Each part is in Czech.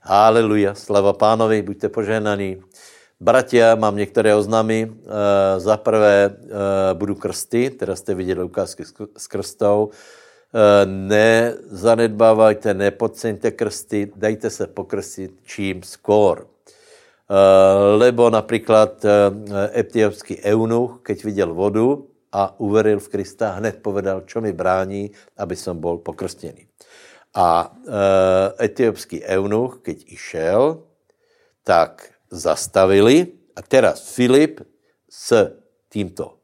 Haleluja, slava pánovi, buďte požehnaní. Bratia, mám některé oznámy. E, za prvé e, budu krsty, teda jste viděli ukázky s krstou. E, nezanedbávajte, nepodceňte krsty, dejte se pokrstit čím skôr. Lebo například etiopský eunuch, keď viděl vodu a uveril v Krista, hned povedal, čo mi brání, aby som bol pokrstěný. A e, etiopský eunuch, keď išel, tak zastavili a teraz Filip s tímto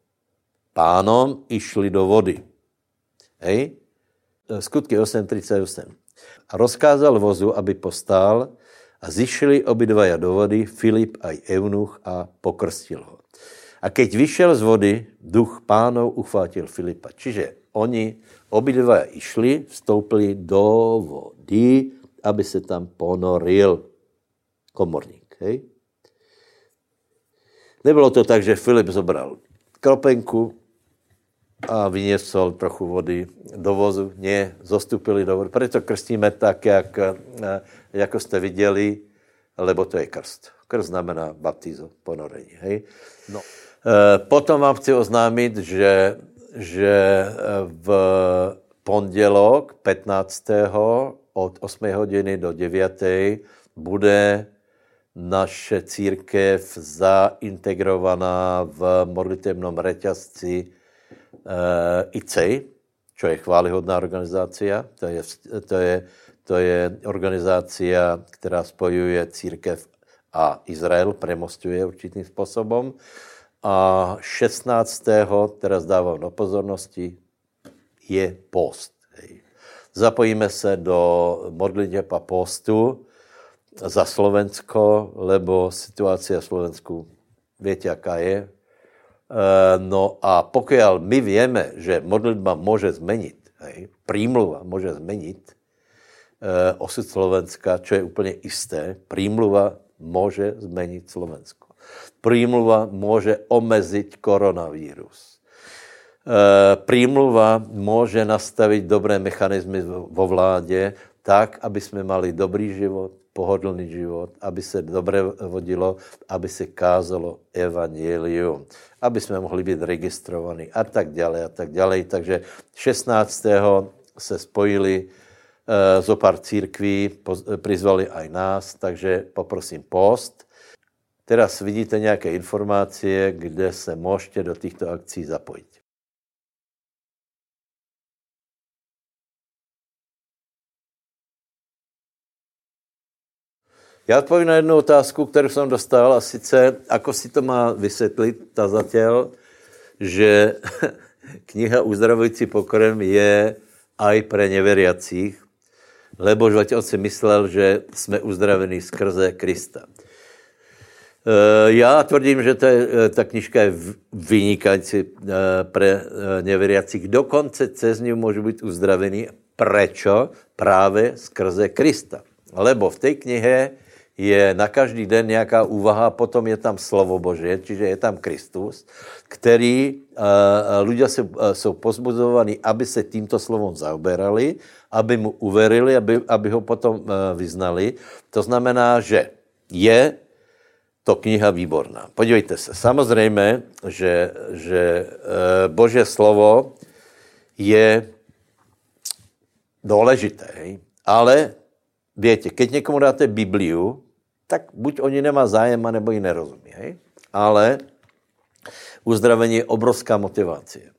pánom išli do vody. Hej? Skutky 8.38. A rozkázal vozu, aby postál a zišli obidvaja do vody, Filip a eunuch a pokrstil ho. A keď vyšel z vody, duch pánov uchvátil Filipa. Čiže oni obidva išli, vstoupili do vody, aby se tam ponoril komorník. Hej? Nebylo to tak, že Filip zobral kropenku a vyniesol trochu vody do vozu. Nie, zostupili do vody. Proto krstíme tak, jak, eh, jako jste viděli, lebo to je krst. Krst znamená baptizo, ponorení. Hej? No. Eh, potom vám chci oznámit, že, že eh, v pondělok 15. od 8 hodiny do 9. bude naše církev zaintegrovaná v modlitebnom reťazci eh, ICEI, čo je chválihodná organizácia. To je, to je, to je organizácia, která spojuje církev a Izrael, premostuje určitým způsobem. A 16. teraz dávám do pozornosti, je post. Hej. Zapojíme se do modliteb a postu za Slovensko, lebo situácia v Slovensku, viete, aká je. E, no a pokud my vieme, že modlitba môže zmeniť, hej, prímluva môže zmeniť osud Slovenska, čo je úplne isté, prímluva môže zmeniť Slovensko. Prímluva môže omeziť koronavírus. E, prímluva môže nastaviť dobré mechanizmy vo vláde tak, aby sme mali dobrý život, pohodlný život, aby se dobře vodilo, aby se kázalo evangelium, aby jsme mohli být registrovaní a tak dále a tak dále. Takže 16. se spojili uh, zo pár církví, prizvali aj nás, takže poprosím post. Teraz vidíte nějaké informace, kde se můžete do těchto akcí zapojit. Já odpovím na jednu otázku, kterou jsem dostal, a sice, ako si to má vysvětlit tazatel, že kniha Uzdravující pokrm je aj pre neveriacích, lebo on si myslel, že jsme uzdravení skrze Krista. E, já tvrdím, že to je, e, ta knižka je vynikající e, pre neveriacích. Dokonce cez ní můžu být uzdravený. Prečo? Právě skrze Krista. Lebo v té knihe je na každý den nějaká úvaha, potom je tam slovo Bože, čiže je tam Kristus, který uh, uh, jsou pozbuzovaní, aby se tímto slovom zaoberali, aby mu uverili, aby, aby ho potom uh, vyznali. To znamená, že je to kniha výborná. Podívejte se, samozřejmě, že, že uh, Bože slovo je důležité, ale Víte, keď někomu dáte Bibliu, tak buď oni nemá zájem, nebo ji nerozumí. Hej? Ale uzdravení je obrovská motivace. E,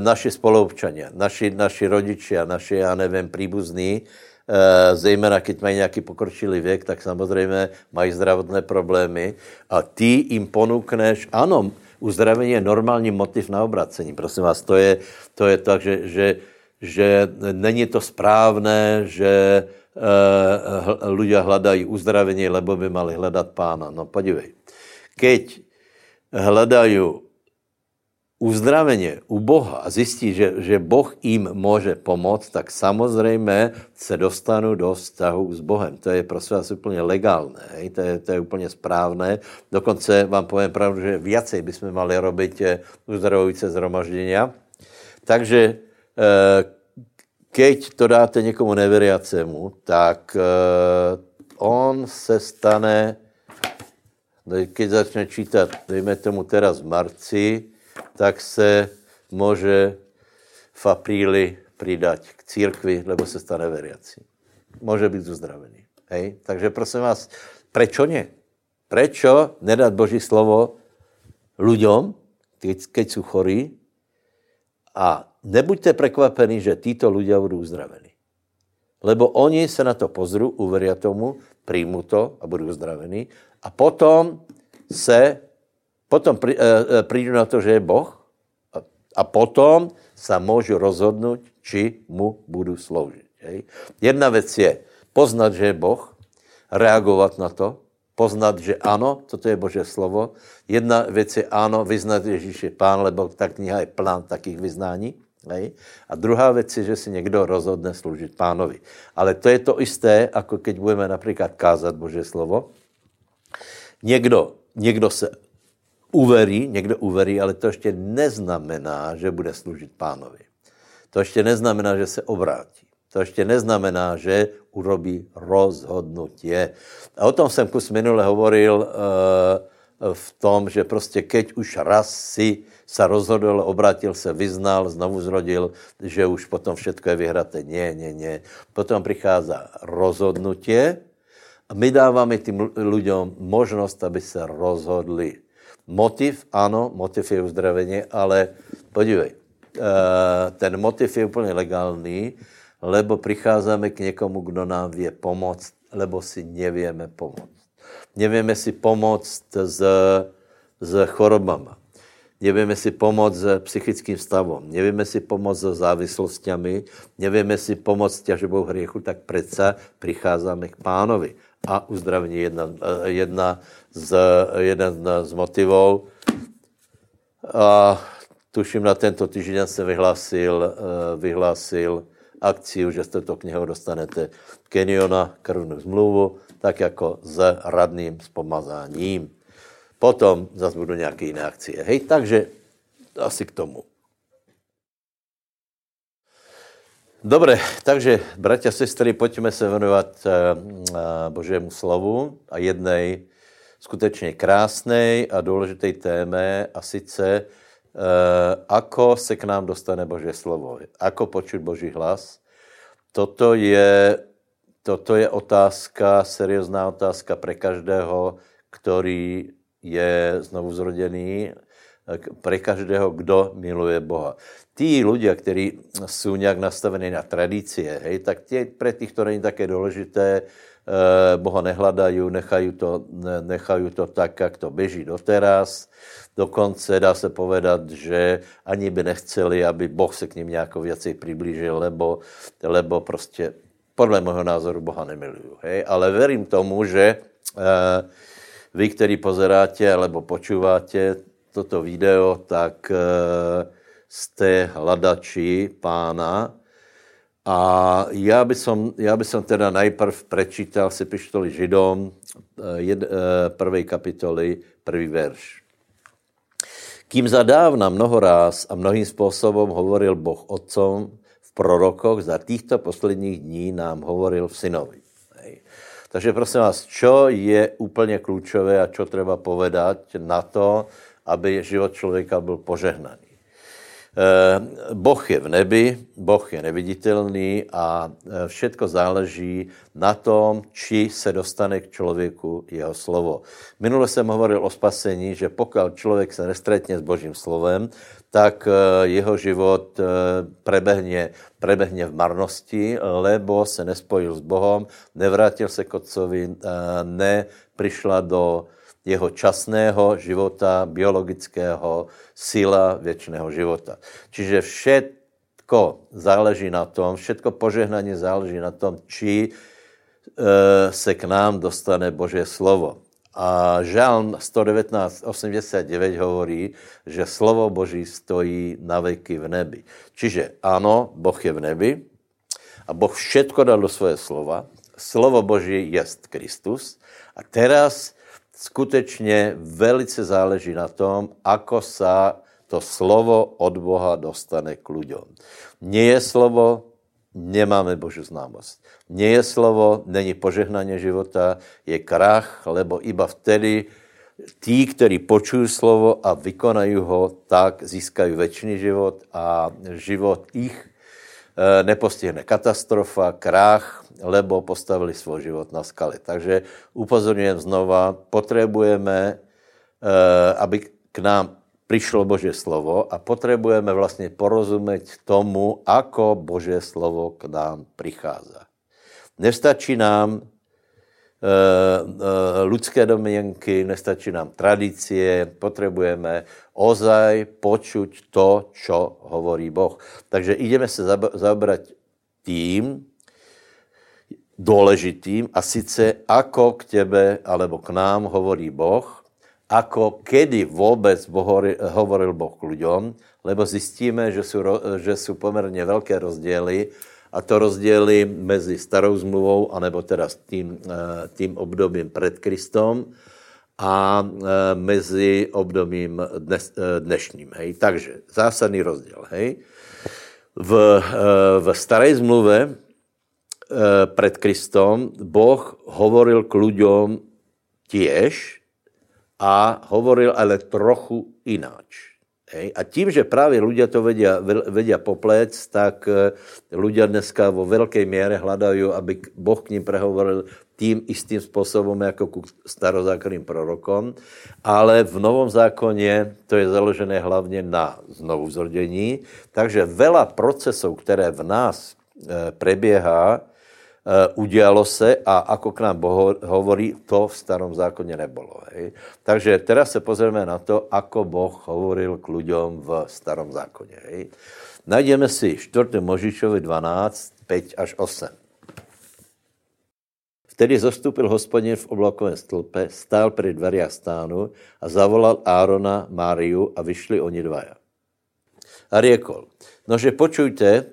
naši spoluobčania, naši, naši rodičia, naši, já nevím, příbuzní, zejména keď mají nějaký pokročilý věk, tak samozřejmě mají zdravotné problémy a ty jim ponúkneš, ano, uzdravení je normální motiv na obracení. Prosím vás, to je, to je tak, že, že, že není to správné, že uh, ľudia hľadají uzdravení, lebo by mali hledat pána. No podívej, keď hledají uzdravení u Boha a zjistí, že, že Boh jim může pomoct, tak samozřejmě se dostanou do vztahu s Bohem. To je prostě asi úplně legálné, hej? To, je, to je úplně správné. Dokonce vám povím pravdu, že viacej bychom mali robiť uzdravující zhromaždění. Takže eh, keď to dáte někomu neveriacemu, tak uh, on se stane, keď začne čítat, dejme tomu teraz v marci, tak se může v apríli přidať k církvi, lebo se stane veriaci. Může být uzdravený. Hej? Takže prosím vás, prečo ne? Prečo nedat Boží slovo ľuďom, keď, jsou chorí, a nebuďte prekvapení, že títo ľudia budou uzdravení. Lebo oni se na to pozrú, uveria tomu, príjmu to a budou uzdravení. A potom se, potom prí, e, prídu na to, že je Boh a, a potom sa môžu rozhodnout, či mu budu sloužit. Hej. Jedna věc je poznat, že je Boh, reagovat na to, poznat, že ano, toto je Bože slovo. Jedna věc je ano, vyznat Ježíš je pán, lebo ta kniha je plán takých vyznání. Hej? A druhá věc je, že si někdo rozhodne sloužit pánovi. Ale to je to isté, jako keď budeme například kázat Bože slovo. Někdo, někdo se uverí, někdo uverí, ale to ještě neznamená, že bude sloužit pánovi. To ještě neznamená, že se obrátí. To ještě neznamená, že urobí rozhodnutie. A o tom jsem kus minule hovoril uh, v tom, že prostě keď už raz si sa rozhodl, obrátil se, vyznal, znovu zrodil, že už potom všetko je vyhraté. Nie, nie, nie. Potom přichází rozhodnutie a my dáváme tým ľuďom možnost, aby se rozhodli. Motiv, ano, motiv je uzdravení, ale podívej, eh, ten motiv je úplně legální, lebo přicházíme k někomu, kdo nám vie pomoct, lebo si nevieme pomoct. Nevieme si pomoct s, s chorobama. Nevieme si pomoct s psychickým stavom. Nevieme si pomoct s závislostiami. Nevieme si pomoct s ťažobou hriechu, tak predsa pricházíme k pánovi. A uzdravení jedna, jedna z, jeden z motivů. A tuším, na tento týden se vyhlásil, vyhlásil akciu, že jste to knihu dostanete Keniona, krvnou zmluvu, tak jako s radným spomazáním. Potom zase budou nějaké jiné akcie. Hej, takže asi k tomu. Dobře, takže, bratia sestry, pojďme se věnovat uh, Božému slovu a jednej skutečně krásnej a důležitej téme a sice Eh, ako se k nám dostane Boží slovo, ako počuť Boží hlas. Toto je, toto je otázka, seriózná otázka pre každého, který je znovu zrodený, eh, pre každého, kdo miluje Boha. Tí ľudia, kteří jsou nějak nastavení na tradície, hej, tak tie, pre tých to není také důležité, eh, Boha nehladají, nechají to, nechají to tak, jak to běží doteraz. Dokonce dá se povedat, že ani by nechceli, aby Boh se k ním nějakou věci přiblížil, lebo, lebo prostě podle mého názoru Boha nemiluju. Hej? Ale verím tomu, že e, vy, který pozeráte alebo počúváte toto video, tak e, jste hledači pána, a já by som, já by som teda najprv prečítal si pištoli Židom, eh, jed, prvej kapitoly, prvý verš. Kým zadávna mnoho ráz a mnohým způsobem hovoril Boh otcom v prorokoch, za týchto posledních dní nám hovoril v synovi. Takže prosím vás, čo je úplně klíčové a čo treba povedať na to, aby život člověka byl požehnaný. Eh, boh je v nebi, Boh je neviditelný a eh, všetko záleží na tom, či se dostane k člověku jeho slovo. Minule jsem hovoril o spasení, že pokud člověk se nestretne s Božím slovem, tak eh, jeho život prebehne, prebehne v marnosti, lebo se nespojil s Bohom, nevrátil se k otcovi, neprišla do jeho časného života, biologického, síla věčného života. Čiže všetko záleží na tom, všetko požehnání záleží na tom, či e, se k nám dostane Boží slovo. A Žalm 119, 89 hovorí, že slovo Boží stojí na veky v nebi. Čiže ano, Boh je v nebi a Boh všetko dal do svoje slova. Slovo Boží je Kristus. A teraz skutečně velice záleží na tom, ako sa to slovo od Boha dostane k ľuďom. Nie je slovo nemáme Božiu známost. Nie je slovo, není požehnanie života, je krach, lebo iba vtedy tí, ktorí počujú slovo a vykonajú ho, tak získajú väčší život a život ich e, nepostihne katastrofa, krach, lebo postavili svůj život na skale. Takže upozorňujem znova, potřebujeme, e, aby k nám prišlo Božie slovo a potrebujeme vlastně porozumět tomu, ako Božie slovo k nám prichádza. Nestačí nám e, e, ľudské domněnky, nestačí nám tradície, potřebujeme ozaj počuť to, čo hovorí Boh. Takže ideme se zabrať tým, důležitým a sice ako k tebe alebo k nám hovorí Boh ako kedy vůbec hovoril Boh k ľuďom, lebo zjistíme, že jsou, že jsou poměrně velké rozdíly a to rozdíly mezi starou zmluvou, anebo teda tím, eh, tím obdobím před Kristom a eh, mezi obdobím dnes, eh, dnešním. Hej. Takže zásadný rozdíl. Hej. V, v staré zmluve před Kristom Boh hovoril k ľuďom tiež, a hovoril ale trochu ináč. Hej. A tím, že právě ľudia to vedia, vedia poplec, tak eh, ľudia dneska vo veľkej míře hľadajú, aby Boh k ním prehovoril tím istým způsobem jako k starozákonným prorokom, ale v Novom zákoně to je založené hlavně na znovu zrodění, takže vela procesů, které v nás eh, preběhá, udialo se a ako k nám Boh hovorí, to v starom zákoně nebylo. Hej. Takže teraz se pozrieme na to, ako Boh hovoril k ľuďom v starom zákoně. Hej. Najdeme si 4. Možišovi 12, 5 až 8. Vtedy zostupil hospodin v oblakovém stĺpe, stál při dveriach stánu a zavolal Árona, Máriu a vyšli oni dvaja. A riekol, nože počujte,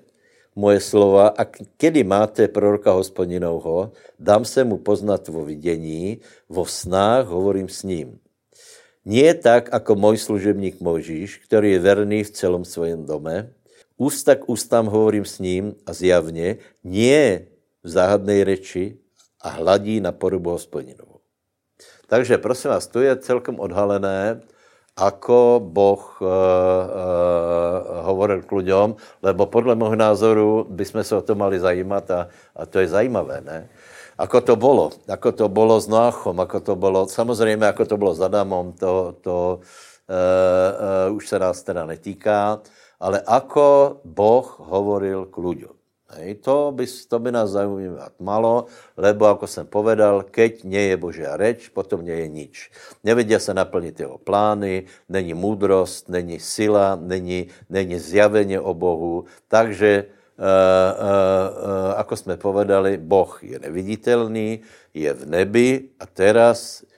moje slova a kedy máte proroka hospodinovho, dám se mu poznat vo vidění, vo snách hovorím s ním. Nie tak, jako můj služebník Mojžíš, který je verný v celom svém dome, ústa k ústám hovorím s ním a zjavně, nie v záhadné reči a hladí na podobu hospodinovou. Takže prosím vás, to je celkem odhalené, ako Boh uh, uh, hovoril k ľuďom, lebo podle môjho názoru bychom se o to mali zajímat a, a to je zajímavé, ne? Ako to bylo, ako to bylo s Noachom, ako to bylo, samozřejmě, ako to bylo s Adamom, to, to uh, uh, už se nás teda netýká, ale ako Boh hovoril k ľuďom. Hej, to, by, to by nás zaujímat malo, lebo, ako jsem povedal, keď nie je Božia reč, potom nie je nič. Nevedia se naplnit jeho plány, není múdrost, není sila, není, není zjavenie o Bohu. Takže, uh, uh, uh, ako jsme povedali, Boh je neviditelný, je v nebi a teraz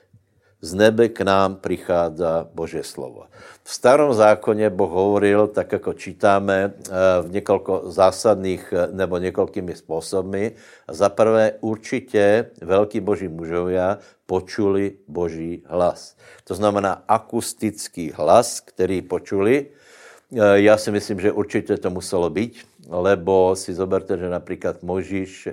z nebe k nám prichádza Božie slovo. V starom zákoně Boh hovoril, tak jako čítáme, eh, v několiko zásadných eh, nebo několikými způsoby. Za prvé určitě velký boží mužovia počuli boží hlas. To znamená akustický hlas, který počuli. Eh, já si myslím, že určitě to muselo být, lebo si zoberte, že například Možíš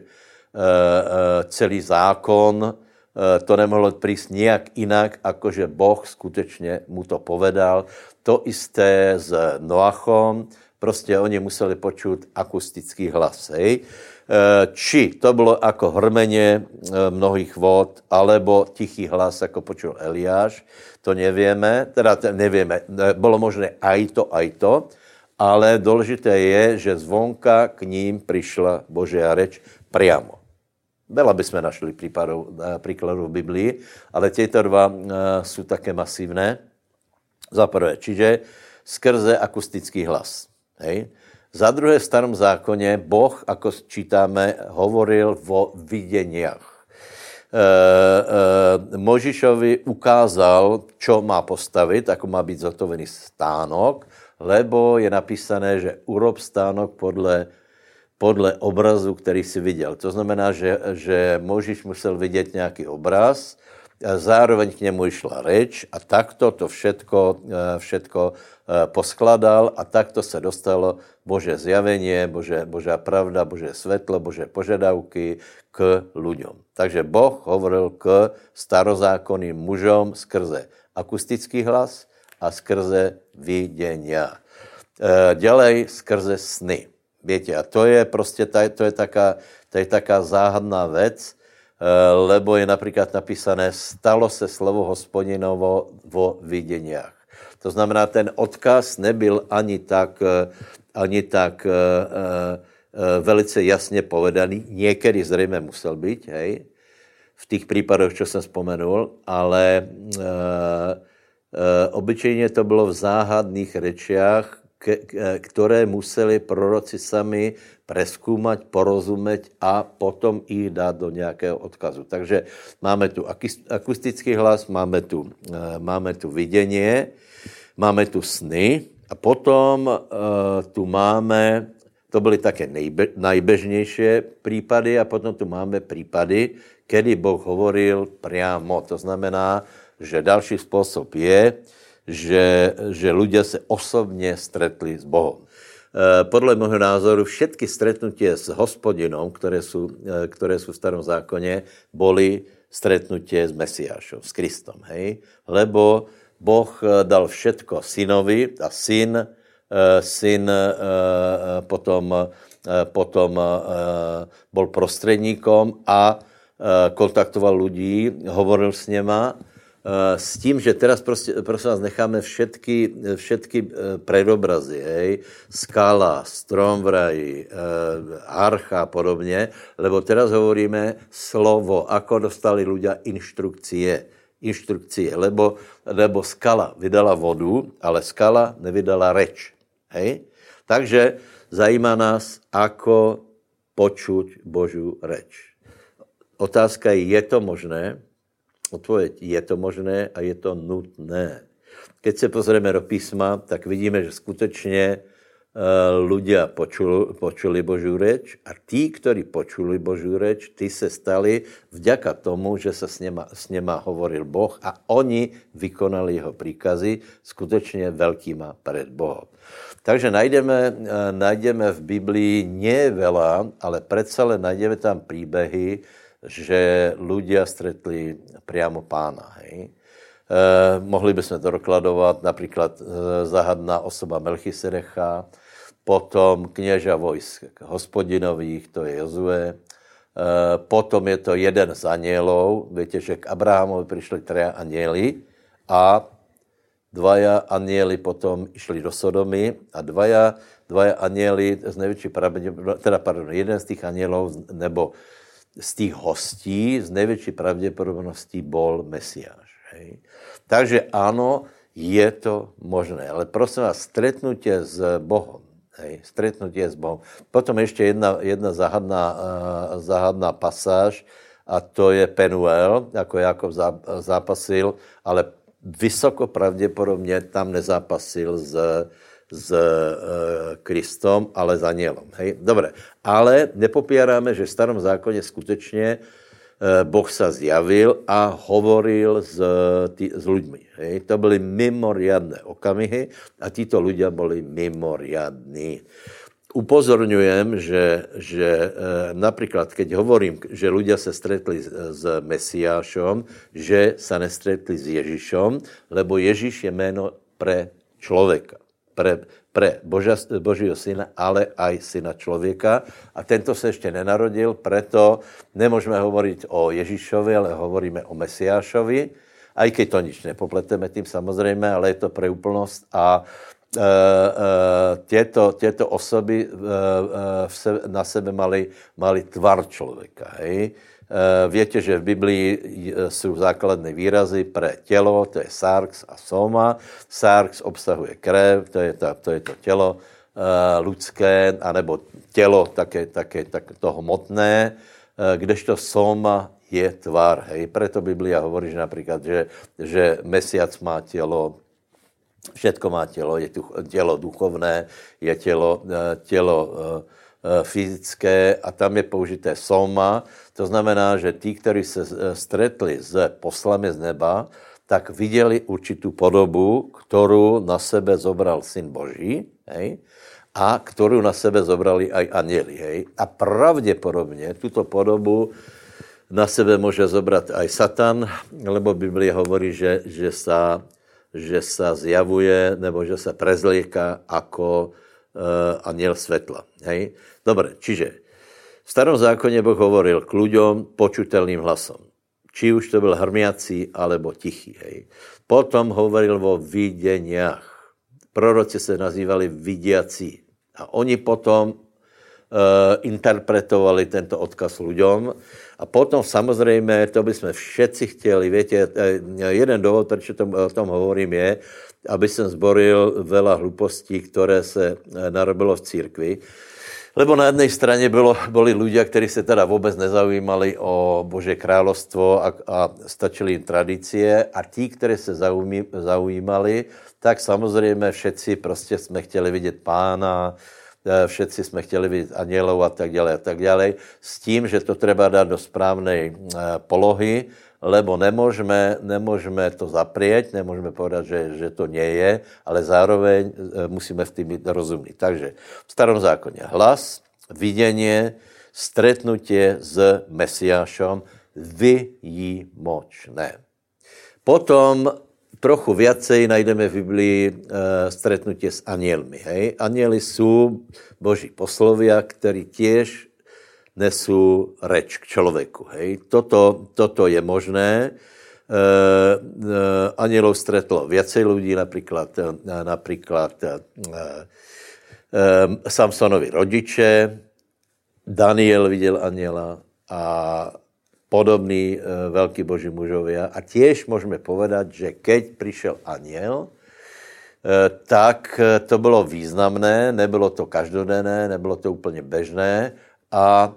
celý zákon, to nemohlo prísť nijak inak, ako že Boh skutečně mu to povedal. To isté s Noachom, prostě oni museli počuť akustický hlas. Hej. Eh, či to bylo jako hrmeně eh, mnohých vod, alebo tichý hlas, jako počul Eliáš, to nevieme, teda nevieme, bylo možné aj to, aj to, ale důležité je, že zvonka k ním přišla Božia reč priamo. Veľa by sme našli prípadov, eh, príkladov v Biblii, ale tieto dva jsou eh, také masívné. Za prvé, čiže skrze akustický hlas. Hej. Za druhé v starom zákoně Boh, ako čítáme, hovoril vo videniach. E, e, Možišovi ukázal, čo má postavit, ako má být zotovený stánok, lebo je napísané, že urob stánok podle podle obrazu, který si viděl. To znamená, že, že Možíš musel vidět nějaký obraz zároveň k němu išla reč a takto to všetko, všetko poskladal a takto se dostalo Bože zjavenie, Bože, Božá pravda, Bože svetlo, Bože požadavky k ľuďom. Takže Boh hovoril k starozákonným mužom skrze akustický hlas a skrze videnia. E, ďalej skrze sny. Viete, a to je prostě, to je taká, to je taká záhadná vec, Eh, lebo je například napísané, stalo se slovo hospodinovo vo videniach. To znamená, ten odkaz nebyl ani tak, eh, ani tak uh, velice jasně povedaný. Někdy zřejmě musel být, hej, v těch případech, co jsem vzpomenul, ale uh, uh, obyčejně to bylo v záhadných rečiach, které museli proroci sami preskúmať, porozumět a potom i dát do nějakého odkazu. Takže máme tu akustický hlas, máme tu, eh, máme tu vidění, máme tu sny a potom uh, tu máme, to byly také nejbe, nejbežnější případy a potom tu máme případy, kedy Boh hovoril priamo. To znamená, že další způsob je, že, že ľudia se osobně stretli s Bohem. Eh, podle mého názoru všetky stretnutie s hospodinom, které jsou, eh, které jsou v starom zákoně, boli stretnutie s Mesiášom, s Kristom, hej? Lebo Boh eh, dal všetko synovi a syn, syn potom, potom bol prostředníkom a kontaktoval ľudí, hovoril s něma s tím, že teraz prostě, prosím vás, necháme všetky, všetky eh, predobrazy, hej, skala, strom v raji, eh, archa a podobně, lebo teraz hovoríme slovo, ako dostali ľudia inštrukcie, inštrukcie, lebo, lebo skala vydala vodu, ale skala nevydala reč. Hej? Takže zajímá nás, ako počuť Božu reč. Otázka je, je to možné? Odpověď, je to možné a je to nutné. Keď se pozrieme do písma, tak vidíme, že skutečně ľudia eh, počuli, počuli Božú reč a tí, ktorí počuli Božú reč, tí se stali vďaka tomu, že se s něma, s něma hovoril Boh a oni vykonali jeho příkazy skutečně velkýma před Bohem. Takže najdeme, eh, najdeme v Biblii nie veľa, ale predsa len najdeme tam příběhy, že ľudia stretli priamo pána. Hej? Eh, mohli bychom to dokladovat, například eh, zahadná osoba Melchisedecha, potom kněža vojsk hospodinových, to je Jozue, eh, potom je to jeden z anielov, víte, že k Abrahamovi přišli tři anieli a dvaja anieli potom išli do Sodomy a dvaja, dvaja anieli z největší pravděpodobnosti, teda pardon, jeden z těch anielov, nebo z těch hostí z největší pravděpodobností bol Mesiáš. Hej. Takže ano, je to možné. Ale prosím vás, stretnutie s Bohem, hej, stretnutie s Bohem. Potom ještě jedna, jedna záhadná, uh, záhadná pasáž, a to je Penuel, jako Jakob zápasil, ale vysoko pravděpodobně tam nezápasil s, s e, Kristom, ale s anielom. Hej? Dobre, ale nepopíráme, že v starom zákoně skutečně e, Boh sa zjavil a hovoril s, tý, s ľuďmi. Hej? To byly mimoriadné okamihy a títo ľudia byli mimoriadní. Upozorňujem, že, že e, například, keď hovorím, že ľudia se stretli s, s Mesiášom, že sa nestretli s Ježišom, lebo Ježíš je jméno pre člověka pre, pre Boža, Božího syna, ale aj syna člověka. A tento se ještě nenarodil, preto nemůžeme hovoriť o Ježíšovi, ale hovoríme o Mesiášovi, aj keď to nič nepopleteme tým samozřejmě, ale je to pre úplnost a e, e, těto, těto osoby e, e, v se, na sebe mali, mali tvar člověka. Hej? Eh, Víte, že v Biblii jsou základné výrazy pre tělo, to je sarx a soma. Sarx obsahuje krev, to je, to, to, je to tělo uh, lidské, anebo tělo také, také tak, to hmotné, kdežto soma je tvar. Hej. Preto Biblia hovorí, že například, že, že mesiac má tělo, všetko má tělo, je tu tělo duchovné, je tělo, tělo fyzické a tam je použité soma. To znamená, že tí, kteří se stretli s poslami z neba, tak viděli určitou podobu, kterou na sebe zobral Syn Boží, hej, a kterou na sebe zobrali aj anieli. Hej. A pravděpodobně tuto podobu na sebe může zobrat aj Satan, lebo Biblia hovorí, že, že, sa, že sa zjavuje, nebo že se prezlíka jako uh, aniel světla. Hej. Dobre, čiže v starom zákoně Boh hovoril k ľuďom počutelným hlasom. Či už to byl hrmiací, alebo tichý. Hej. Potom hovoril o videniach. Proroci se nazývali vidiací. A oni potom interpretovali tento odkaz ľuďom. A potom samozřejmě, to bychom všetci chtěli, větě, eh, jeden důvod, proč to, o tom hovorím, je, aby jsem zboril veľa hlupostí, které se eh, narobilo v církvi. Lebo na jedné straně bylo, byli ľudia, kteří se teda vůbec nezaujímali o Bože královstvo a, a stačili jim tradície a tí, kteří se zaujímali, tak samozřejmě všetci prostě jsme chtěli vidět pána, všetci jsme chtěli vidět anielov a tak dále a tak dále, s tím, že to treba dát do správné e, polohy, lebo nemůžeme, nemůžeme to zaprieť, nemůžeme povedat, že, že to nie je, ale zároveň e, musíme v tým být rozumní. Takže v starom zákoně hlas, vidění, stretnutie s Mesiášom, výjimočné. Potom trochu viacej najdeme v Biblii e, stretnutie s anielmi. Hej? Anieli jsou boží poslovia, ktorí tiež nesú reč k člověku. Hej? Toto, toto je možné. E, e, anielov stretlo viacej ľudí, například, e, například e, e, Samsonovi rodiče, Daniel viděl aniela a podobný e, velký boží mužovia. A tiež můžeme povedať, že keď přišel aniel, e, tak to bylo významné, nebylo to každodenné, nebylo to úplně bežné a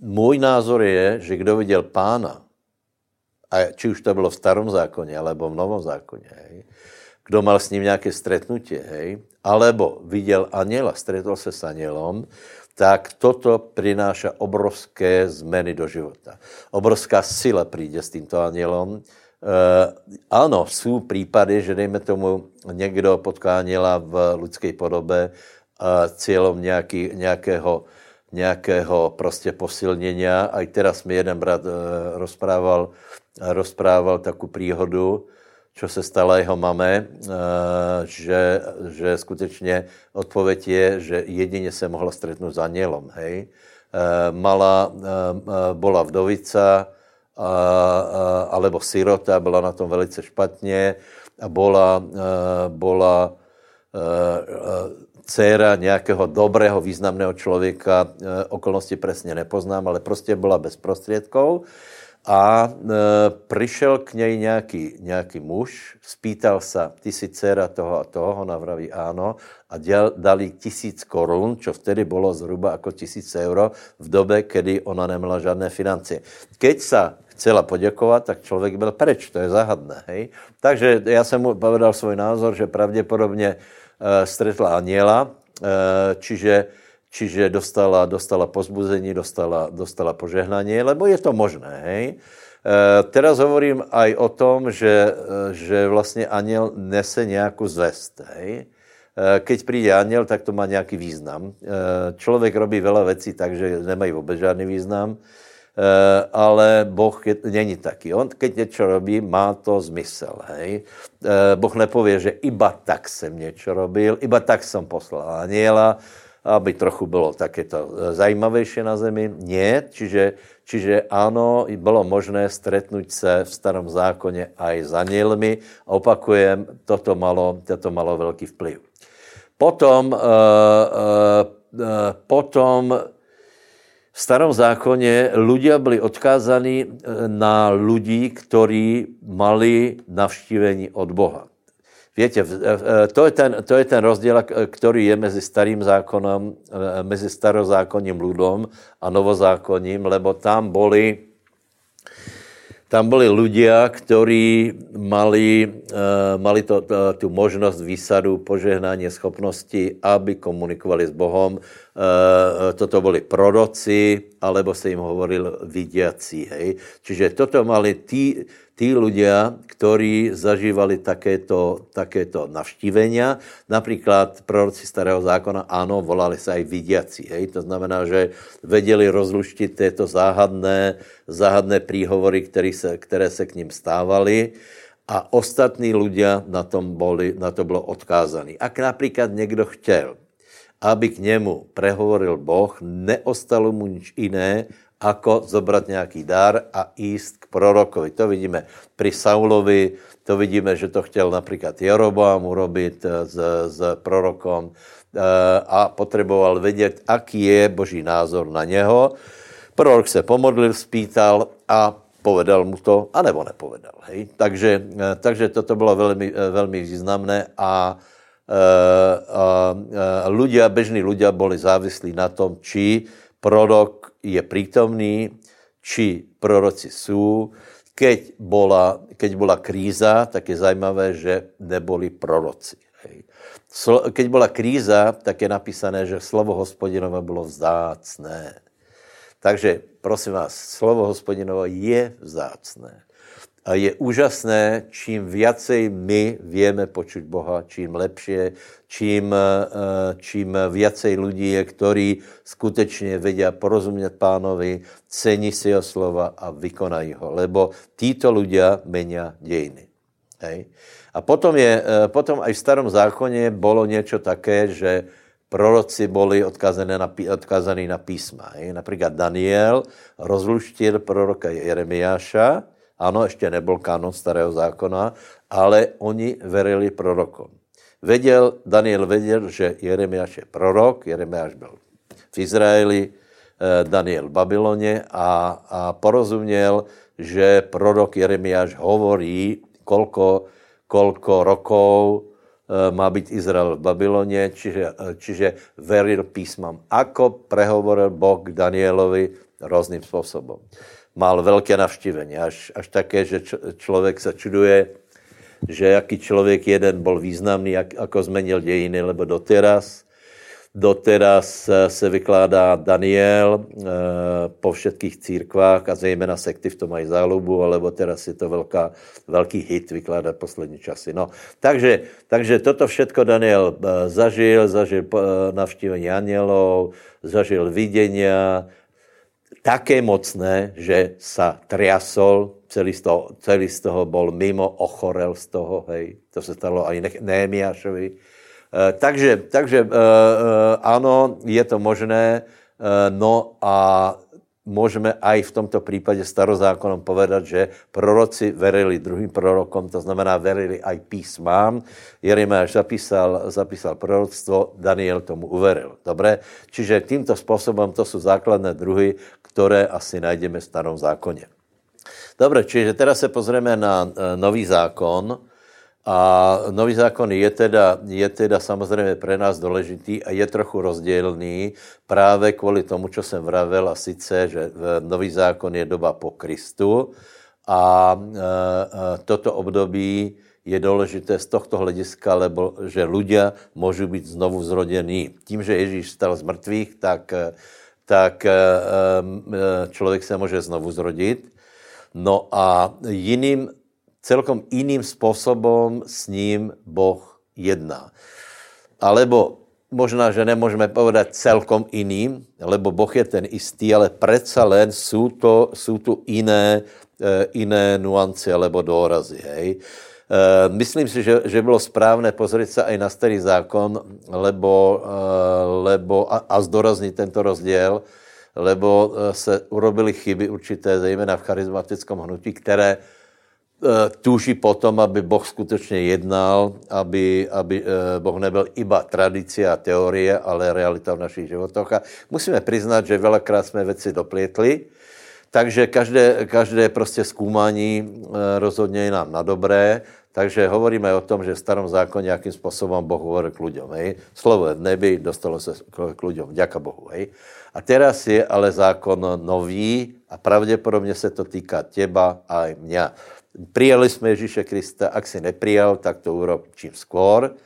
můj názor je, že kdo viděl pána, a či už to bylo v starom zákoně, alebo v novom zákoně, hej, kdo mal s ním nějaké stretnutí, hej, alebo viděl aniela, stretl se s anielom, tak toto přináša obrovské změny do života. Obrovská sila přijde s tímto anielom. E, ano, jsou případy, že dejme tomu někdo potká v lidské podobě e, cílem nějaký, nějakého nějakého prostě posilnění. A i teraz mi jeden brat e, rozprával, rozprával takovou příhodu, co se stalo jeho mame, e, že, že skutečně odpověď je, že jedině se mohla stretnout s anielom, hej. E, mala, bola vdovica, alebo sirota, byla na tom velice špatně a bola, bola dcera nějakého dobrého, významného člověka, okolnosti přesně nepoznám, ale prostě byla bez prostředků. A e, přišel k něj nějaký, nějaký muž, spýtal se, ty jsi dcera toho a toho, ona vraví áno, a děl, dali tisíc korun, čo vtedy bylo zhruba jako tisíc euro v době, kdy ona neměla žádné financie. Keď se chcela poděkovat, tak člověk byl preč, to je zahadné. Hej? Takže já jsem mu povedal svůj názor, že pravděpodobně Eh, stretla aniela, eh, čiže, čiže dostala, dostala pozbuzení, dostala, dostala požehnanie, lebo je to možné, hej. Eh, teraz hovorím aj o tom, že, že vlastně aniel nese nějakou zvest, hej. Keď přijde aniel, tak to má nějaký význam. Člověk robí veľa věcí tak, že nemají vůbec žádný význam. Eh, ale Boh je, není taky. On, keď něco robí, má to zmysel. Hej? Eh, boh nepově, že iba tak jsem něco robil, iba tak jsem poslal aniela, aby trochu bylo takéto eh, zajímavější na zemi. Nie, čiže, čiže ano, bylo možné stretnout se v starom zákoně aj s anielmi. Opakujem, toto malo, toto malo velký vplyv. Potom, uh, uh, potom v starom zákoně ľudia byli odkázaní na lidi, kteří mali navštívení od Boha. Víte, e, e, to je, ten, to je ten rozdíl, který je mezi starým zákonem, mezi starozákonním ľudom a novozákonním, lebo tam boli tam byli ľudia, kteří mali, mali to, tu možnost výsadu, požehnání, schopnosti, aby komunikovali s Bohem, toto boli proroci, alebo sa im hovoril vidiaci. Hej. Čiže toto mali tí, tí ľudia, ktorí zažívali takéto, takéto navštívenia. Napríklad proroci starého zákona, áno, volali sa aj vidiaci. Hej. To znamená, že vedeli rozluštiť tieto záhadné, záhadné príhovory, ktoré sa, ktoré sa k ním stávali a ostatní ľudia na, tom boli, na to bylo odkázaní. Ak například někdo chtěl, aby k němu prehovoril Boh, neostalo mu nič iné, ako zobrat nějaký dar a jíst k prorokovi. To vidíme pri Saulovi, to vidíme, že to chtěl například Jeroboam urobit eh, s, s prorokom eh, a potřeboval vědět, aký je boží názor na něho. Prorok se pomodlil, spýtal a povedal mu to, anebo nepovedal. Hej? Takže, eh, takže toto bylo velmi, velmi významné a ľudia, bežní ľudia boli závislí na tom, či prorok je prítomný, či proroci sú. Keď bola, keď bola kríza, tak je zajímavé, že neboli proroci. Keď bola kríza, tak je napísané, že slovo hospodinové bylo vzácné. Takže prosím vás, slovo hospodinové je vzácné. A je úžasné, čím viacej my vieme počuť Boha, čím lepšie, čím, eh, čím viacej ľudí je, ktorí skutečně vedia porozumět pánovi, cení si jeho slova a vykonají ho. Lebo títo ľudia menia dejiny. Hej. A potom, je, eh, potom aj v starom zákoně bolo niečo také, že proroci boli odkázaní na, odkázaní na písma. Hej. Například Daniel rozluštil proroka Jeremiáša, ano, ještě nebyl kanon starého zákona, ale oni verili prorokom. Věděl, Daniel věděl, že Jeremiáš je prorok, Jeremiáš byl v Izraeli, eh, Daniel v Babyloně a, a porozuměl, že prorok Jeremiáš hovorí, kolko, kolko rokov eh, má být Izrael v Babyloně, čiže, eh, čiže veril písmam. Ako prehovoril Boh Danielovi různým způsobem mal velké navštívení, až, až také, že člověk se čuduje, že jaký člověk jeden byl významný, jak, ako zmenil dějiny, lebo doteraz, doteraz se vykládá Daniel e, po všetkých církvách a zejména sekty v tom mají zálubu, alebo teraz je to velká, velký hit vykládat poslední časy. No, takže, takže toto všetko Daniel e, zažil, zažil navštívení anielov, zažil vidění, také mocné, že sa triasol, celý z toho, celý z toho bol mimo, ochorel z toho, hej. To se stalo aj Némiášovi. E, takže, takže e, e, ano, je to možné, e, no a můžeme aj v tomto případě starozákonom povedat, že proroci verili druhým prorokom, to znamená verili aj písmám. Jeremiáš zapísal, zapísal proroctvo, Daniel tomu uveril. Dobré? Čiže tímto způsobem to jsou základné druhy, které asi najdeme v starom zákoně. Dobře, čiže teraz se pozrieme na e, nový zákon. A nový zákon je teda, je teda samozřejmě pre nás důležitý a je trochu rozdělný právě kvůli tomu, co jsem vravel, a sice, že nový zákon je doba po Kristu a e, e, toto období je důležité z tohto hlediska, lebo že ľudia můžu být znovu zrodení. Tím, že Ježíš stal z mrtvých, tak, tak e, člověk se může znovu zrodit. No a jiným celkom jiným způsobem s ním Boh jedná. Alebo možná, že nemůžeme povedat celkom jiným, lebo Boh je ten istý, ale přece len jsou, to, jsou tu jiné, eh, jiné nuance alebo dôrazy. Hej. Eh, myslím si, že, že bylo správné pozrieť se aj na starý zákon, lebo, eh, lebo a, a zdoraznit tento rozděl, lebo se urobili chyby určité, zejména v charizmatickém hnutí, které túži potom, aby Boh skutečně jednal, aby, aby eh, Boh nebyl iba tradice a teorie, ale realita v našich životoch. A musíme přiznat, že velakrát jsme věci doplietli, takže každé, každé prostě zkoumání eh, rozhodně je nám na dobré, takže hovoríme o tom, že v starom zákoně nějakým způsobem Boh hovorí k lidem. Hej. Slovo je v nebi, dostalo se k lidem, děka Bohu. Hej. A teraz je ale zákon nový a pravděpodobně se to týká těba a i mě. Přijali jsme Ježíše Krista, ak si neprijal, tak to urob čím skôr,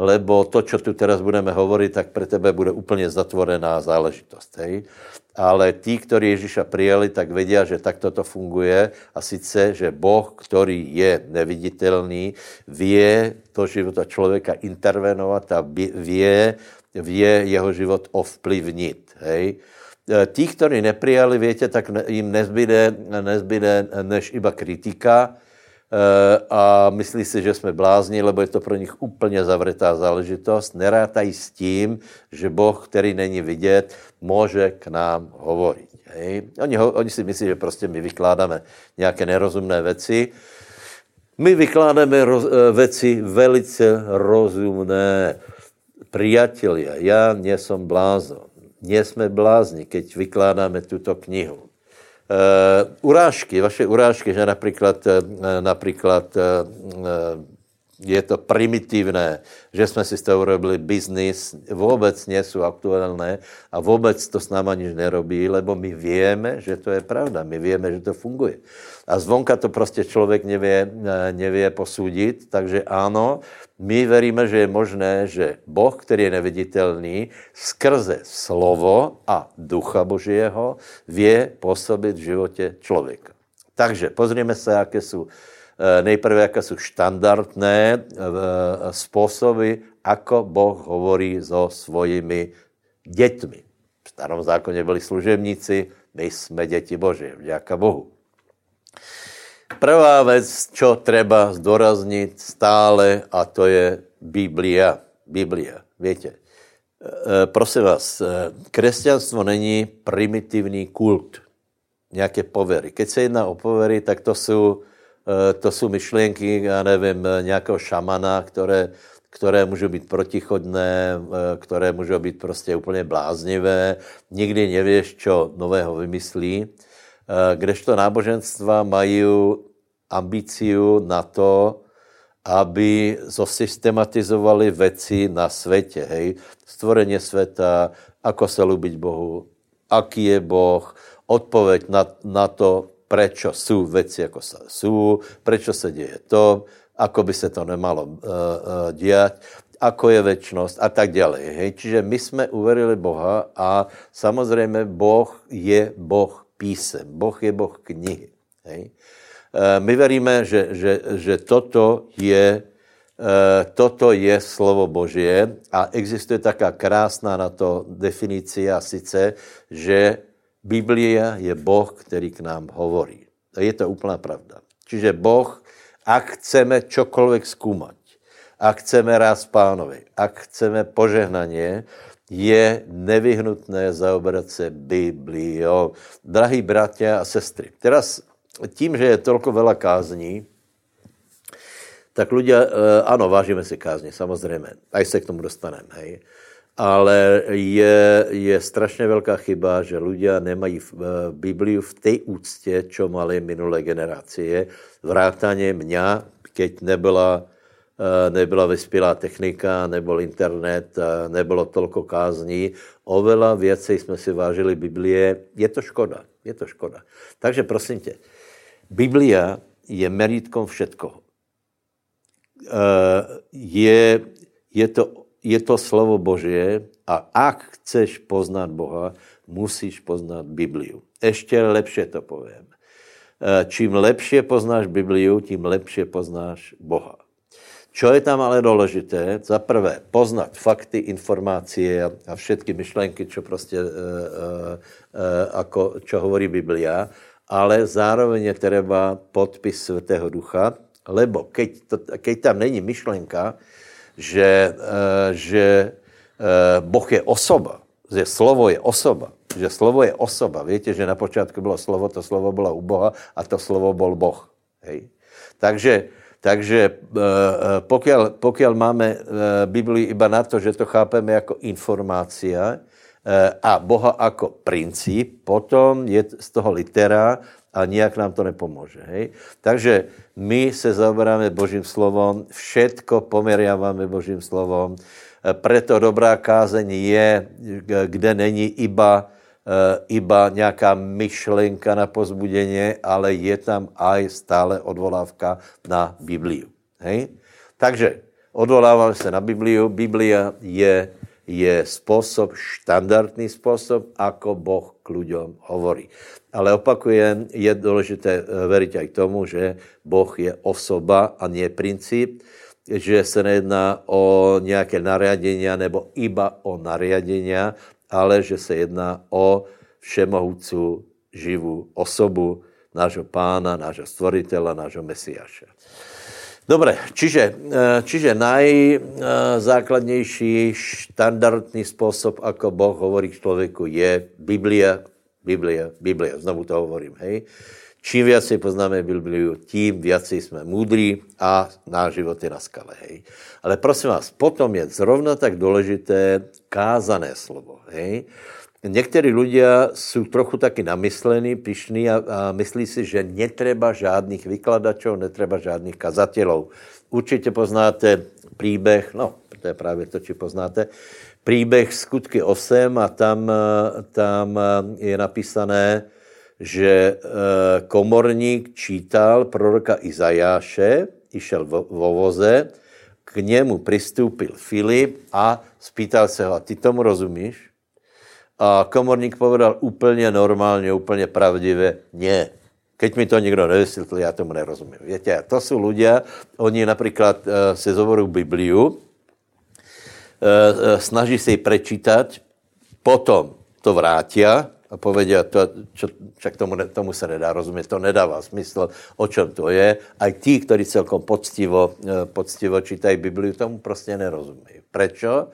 lebo to, čo tu teraz budeme hovoriť, tak pre tebe bude úplně zatvorená záležitost. Hej? Ale tí, ktorí Ježíša přijali, tak vedia, že takto to funguje a sice, že Boh, který je neviditelný, vie do života člověka intervenovat a vie, vie jeho život ovplyvnit. Hej? E, tí, ktorí neprijali, viete, tak jim nezbyde, nezbyde než iba kritika, Eh, a myslí si, že jsme blázni, lebo je to pro nich úplně zavretá záležitost. Nerátají s tím, že Boh, který není vidět, může k nám hovorit. Hej. Oni, oni si myslí, že prostě my vykládáme nějaké nerozumné věci. My vykládáme roz, eh, věci velice rozumné. Priatelia, já nesom blázon. Nie jsme blázni, keď vykládáme tuto knihu. Uh, urážky, vaše urážky, že například, uh, například uh, je to primitivné, že jsme si z toho urobili biznis, vůbec nie jsou aktuálné a vůbec to s náma nič nerobí, lebo my víme, že to je pravda, my víme, že to funguje. A zvonka to prostě člověk nevě, nevě posudit, takže ano, my veríme, že je možné, že Boh, který je neviditelný, skrze slovo a ducha Božího vě působit v životě člověka. Takže pozrieme se, jaké jsou eh, nejprve, jaké jsou štandardné eh, způsoby, ako Boh hovorí so svojimi dětmi. V starom zákoně byli služebníci, my jsme děti Boží, vďaka Bohu. Prvá věc, čo treba zdoraznit stále, a to je Biblia. Biblia, víte. E, prosím vás, e, křesťanstvo není primitivní kult, nějaké povery. Keď se jedná o povery, tak to jsou, e, to jsou myšlenky, já nevím, nějakého šamana, které, které můžou být protichodné, které můžou být prostě úplně bláznivé. Nikdy nevíš, čo nového vymyslí. Kdežto náboženstva mají ambíciu na to, aby zosystematizovali věci na světě, hej, stvorení světa, ako se lubiť Bohu, aký je Boh, odpověď na, na to, prečo jsou věci, jako jsou, prečo se děje to, ako by se to nemalo uh, uh, dělat, ako je věčnost a tak dále. Hej. Čiže my jsme uverili Boha a samozřejmě Boh je Boh písem, Boh je Boh knihy. Hej. Eh, my veríme, že, že, že toto je eh, toto je slovo Božie a existuje taká krásná na to definice sice, že Biblia je Boh, který k nám hovorí. Je to úplná pravda. Čiže Boh, ak chceme čokoliv zkoumat, ak chceme ráz pánovi, ak chceme požehnanie, je nevyhnutné zaoberat se Bibliou. Drahí bratia a sestry, teraz tím, že je tolko veľa kázní, tak ľudia, eh, ano, vážíme si kázně, samozřejmě, aj se k tomu dostaneme, hej. Ale je, je strašně velká chyba, že ľudia nemají eh, Bibliu v té úctě, čo mali minulé generácie. Vrátaně mňa, keď nebyla, nebyla vyspělá technika, nebyl internet, nebylo tolko kázní, oveľa věcej jsme si vážili Biblie. Je to škoda, je to škoda. Takže prosím tě, Biblia je merítkom všetkoho. Eh, je, je, to, je to slovo Božie a ak chceš poznat Boha, musíš poznat Bibliu. Ještě lepše to povím. Eh, čím lepše poznáš Bibliu, tím lepše poznáš Boha. Čo je tam ale důležité? Za prvé, poznat fakty, informácie a všetky myšlenky, čo prostě, uh, ako, čo hovorí Biblia ale zároveň je třeba podpis Svatého Ducha, lebo keď, to, keď tam není myšlenka, že, uh, že uh, Boh je osoba, že slovo je osoba, že slovo je osoba. Víte, že na počátku bylo slovo, to slovo bylo u Boha a to slovo byl Boh. Hej. Takže, takže uh, pokiaľ, pokiaľ máme uh, Biblii iba na to, že to chápeme jako informácia, Eh, a Boha jako princíp, potom je z toho litera a nijak nám to nepomůže. Hej? Takže my se zaoberáme Božím slovom, všetko pomeriaváme Božím slovom, eh, preto dobrá kázeň je, kde není iba, eh, iba nějaká myšlenka na pozbudení, ale je tam aj stále odvolávka na Bibliu. Hej? Takže odvoláváme se na Bibliu. Biblia je, je spôsob, štandardný spôsob, ako Boh k ľuďom hovorí. Ale opakujem, je dôležité veriť aj tomu, že Boh je osoba a nie princíp že se nejedná o nějaké nariadenia nebo iba o nariadenia, ale že se jedná o všemohúcu živú osobu nášho pána, nášho stvoriteľa, nášho mesiaša. Dobre, čiže, eh, čiže najzákladnější štandardný spôsob, ako Boh hovorí k člověku, je Biblia, Biblia, Biblia. Znovu to hovorím, hej. Čím viacej poznáme Bibliu, tím viacej jsme múdrí a náš život je na skale. Hej. Ale prosím vás, potom je zrovna tak důležité kázané slovo. Hej. Někteří ľudia jsou trochu taky namyslení, pišní a, a myslí si, že netreba žádných vykladačů, netreba žádných kazatelů. Určitě poznáte příběh, no, to je právě to, či poznáte, příběh skutky 8 a tam, tam je napísané, že eh, komorník čítal proroka Izajáše, išel vo voze, k němu přistoupil Filip a spýtal se ho, a ty tomu rozumíš? A komorník povedal úplně normálně, úplně pravdivě, ne. Keď mi to někdo nevysvětlil, já tomu nerozumím. Víte, to jsou lidé, oni například uh, se zovorou Bibliu, uh, snaží se ji prečítať, potom to vrátia povedia, to, čo, však tomu, tomu se nedá rozumět, to nedává smysl, o čem to je. A tí, kteří celkom poctivo, e, poctivo čítají Bibliu, tomu prostě nerozumí. Prečo?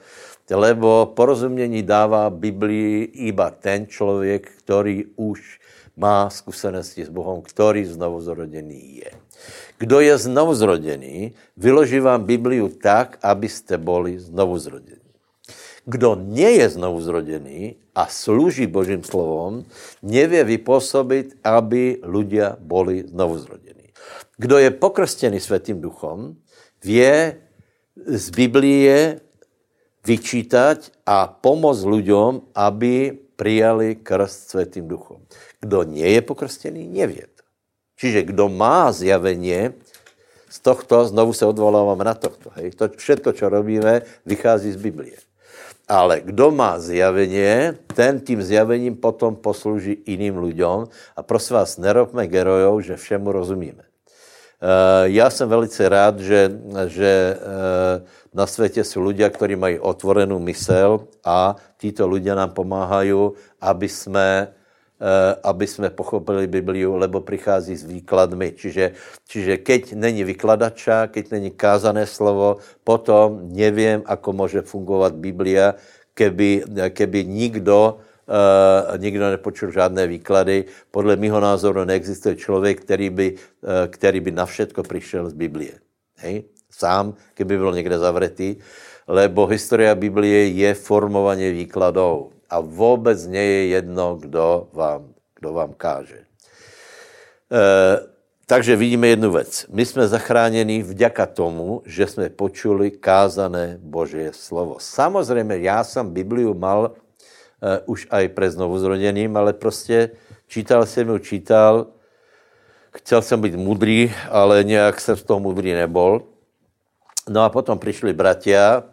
Lebo porozumění dává Biblii iba ten člověk, který už má zkušenosti s Bohem, který znovu zrodený je. Kdo je znovu zrodený, vyloží vám Bibliu tak, abyste boli znovu zrodení. Kdo nie je znovu zrodený a slúži Božím slovom, nevie vypôsobiť, aby ľudia boli znovu zrodení. Kdo je pokrstený Svetým duchom, vie z Biblie vyčítať a pomôcť ľuďom, aby prijali krst Svetým duchom. Kdo nie je pokrstený, to. Čiže kdo má zjavenie, z tohto, znovu se odvoláváme na tohto. Hej. To, všetko, čo robíme, vychází z Biblie. Ale kdo má zjavenie, ten tím zjavením potom poslouží jiným lidem. A prosím vás, nerobme gerojov, že všemu rozumíme. Uh, já jsem velice rád, že, že uh, na světě jsou lidé, kteří mají otvorenou mysel a títo lidé nám pomáhají, aby jsme Eh, aby jsme pochopili Bibliu, lebo přichází s výkladmi. Čiže, čiže keď není vykladača, keď není kázané slovo, potom nevím, ako může fungovat Biblia, keby, keby nikdo Uh, nikdo nepočul žádné výklady. Podle mého názoru neexistuje člověk, který by, uh, který by na všetko přišel z Biblie. Hej? Sám, keby byl někde zavretý. Lebo historia Biblie je formovaně výkladou a vůbec nie je jedno, kdo vám, kdo vám káže. E, takže vidíme jednu věc. My jsme zachráněni vďaka tomu, že jsme počuli kázané Božie slovo. Samozřejmě já jsem Bibliu mal e, už aj pre znovuzrodeným, ale prostě čítal jsem ju, čítal, chcel jsem být mudrý, ale nějak jsem z toho mudrý nebol. No a potom přišli bratia,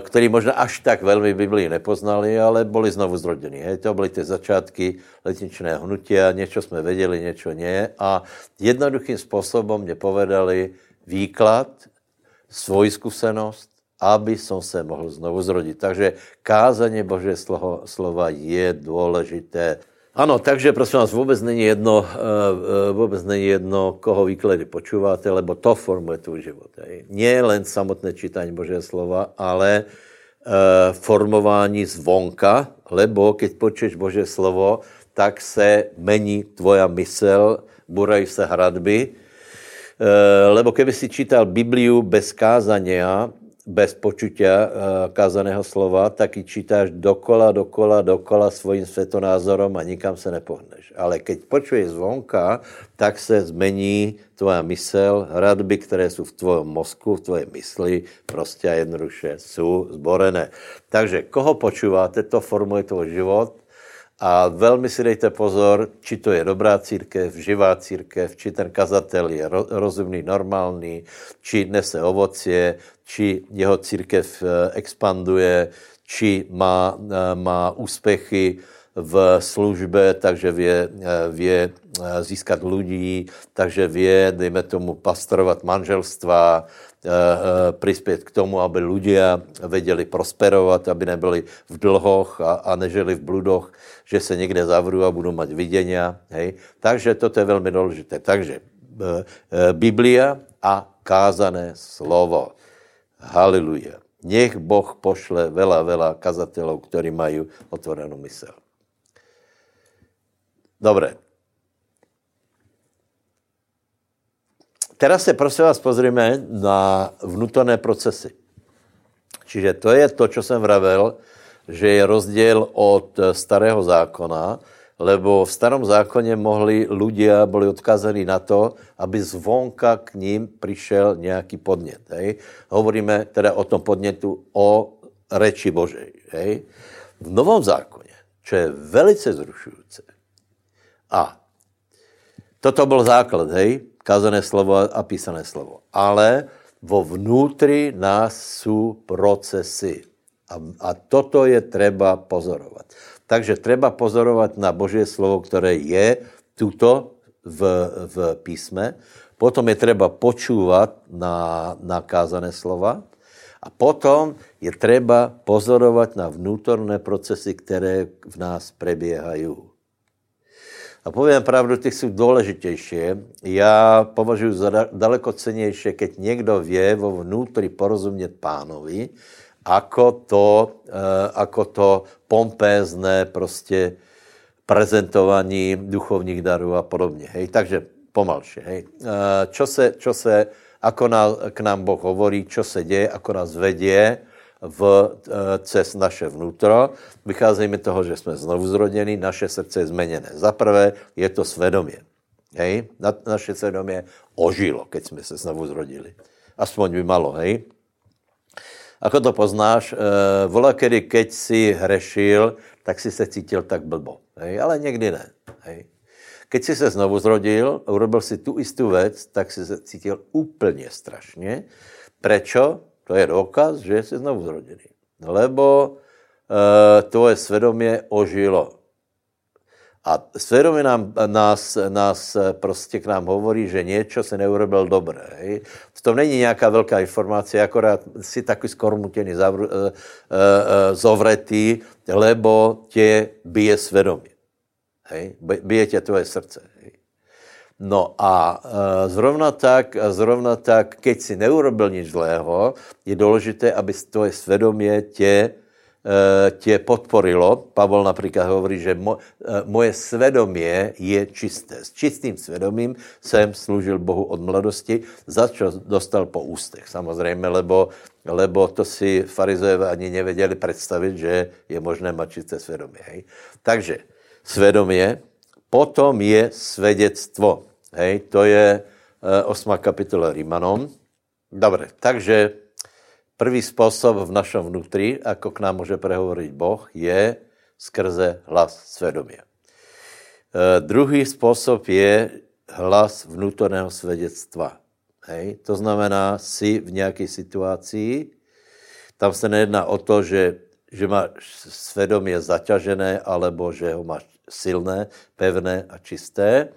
který možná až tak velmi Biblii nepoznali, ale byli znovu zrodení. Hej. To byly ty začátky letničného hnutia, něco jsme věděli, něco ne. A jednoduchým způsobem mě povedali výklad, svoji zkušenost, aby som se mohl znovu zrodit. Takže kázaně Bože slova je důležité. Ano, takže prosím vás, vůbec není jedno, eh, eh, vůbec není jedno, koho výklady počúváte, lebo to formuje tvůj život. Nie len samotné čítání Božího slova, ale eh, formování zvonka, lebo keď počuješ Boží slovo, tak se mení tvoja mysel, burají se hradby, lebo keby si čítal Bibliu bez kázania, bez počutia uh, kázaného slova, tak ji čítáš dokola, dokola, dokola svým svetonázorom a nikam se nepohneš. Ale keď počuješ zvonka, tak se zmení tvoja mysel, radby, které jsou v tvojom mozku, v tvojej mysli, prostě a jednoduše jsou zborené. Takže koho počúváte, to formuje tvoj život A velmi si dejte pozor, či to je dobrá církev, živá církev, či ten kazatel je rozumný, normální, či nese ovocie, či jeho církev eh, expanduje, či má, eh, má úspěchy v službe, takže vě, eh, vě získat lidí, takže vě, dejme tomu, pastorovat manželstva, přispět k tomu, aby ľudia věděli prosperovat, aby nebyli v dlhoch a, a nežili v bludoch, že se někde zavřou a budou mít viděnia. Hej? Takže toto je velmi důležité. Takže eh, Biblia a kázané slovo. Haleluja. Nech Boh pošle vela, vela kazatelů, kteří mají otvorenou mysl. Dobré. Teraz se prosím vás pozrime na vnútorné procesy. Čiže to je to, co jsem vravel, že je rozdíl od starého zákona, lebo v starom zákoně mohli ľudia, byli odkázaní na to, aby zvonka k ním přišel nějaký podnět. Hej. Hovoríme teda o tom podnětu o reči Božej. Hej. V novom zákoně, čo je velice zrušující. A toto byl základ, hej, kázané slovo a písané slovo. Ale vo vnútri nás jsou procesy. A, a toto je treba pozorovat. Takže treba pozorovat na Boží slovo, které je tuto v, v písme. Potom je treba počúvat na, na kázané slova. A potom je treba pozorovat na vnútorné procesy, které v nás prebiehají. A povím pravdu, ty jsou důležitější. Já považuji za daleko cenější, keď někdo vě vo vnútri porozumět pánovi, ako to, uh, ako to pompézné prostě prezentování duchovních darů a podobně. Hej? Takže pomalše. Hej? Uh, čo, se, čo se, ako ná, k nám Boh hovorí, čo se děje, ako nás vedě, v, eh, cez naše vnútro. Vycházejme toho, že jsme znovu zroděni, naše srdce je zmeněné. Za prvé je to svědomě. Hej? Na, naše svědomě ožilo, keď jsme se znovu zrodili. Aspoň by malo, hej? Ako to poznáš? E, vola, kedy, keď si hrešil, tak si se cítil tak blbo. Hej? Ale někdy ne. Hej? Keď si se znovu zrodil, urobil si tu istou věc, tak si se cítil úplně strašně. Prečo? To je dokaz, že jsi znovu zrodený. Lebo e, tvoje svědomí ožilo. A svědomí nám, nás, nás prostě k nám hovorí, že něco se neurobil dobré. Hej. V tom není nějaká velká informace, akorát si takový skormutěný, zavr, e, e, zovretý, lebo tě bije svědomí. Hej. Bije tě tvoje srdce. No a e, zrovna tak, zrovna tak, keď si neurobil nic zlého, je důležité, aby tvoje svědomě tě, e, tě podporilo. Pavel například hovorí, že mo, e, moje svědomě je čisté. S čistým svědomím jsem služil Bohu od mladosti, za čo dostal po ústech. Samozřejmě, lebo, lebo to si farizejové ani nevěděli představit, že je možné mít čisté svědomí. Hej? Takže svědomě, Potom je svedectvo. Hej, to je 8. Eh, kapitola Rímanom. Dobre, takže prvý způsob v našem vnútri, ako k nám může prehovoriť Boh, je skrze hlas svědomí. E, druhý způsob je hlas vnútorného svědectva. Hej? To znamená, si v nějaké situaci, tam se nejedná o to, že, že máš svědomí zaťažené, alebo že ho máš silné, pevné a čisté,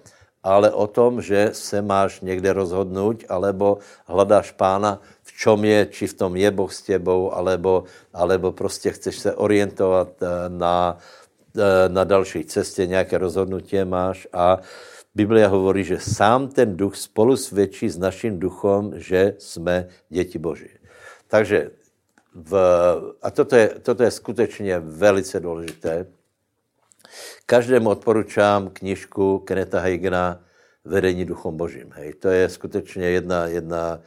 ale o tom, že se máš někde rozhodnout, alebo hledáš pána, v čom je, či v tom je Boh s tebou, alebo, alebo prostě chceš se orientovat eh, na, eh, na další cestě, nějaké rozhodnutí máš a Biblia hovorí, že sám ten duch spolu svědčí s naším duchom, že jsme děti Boží. Takže v, a toto je, toto je skutečně velice důležité, Každému odporučám knižku Keneta Heigena Vedení duchom božím. Hej. To je skutečně jedna, jedna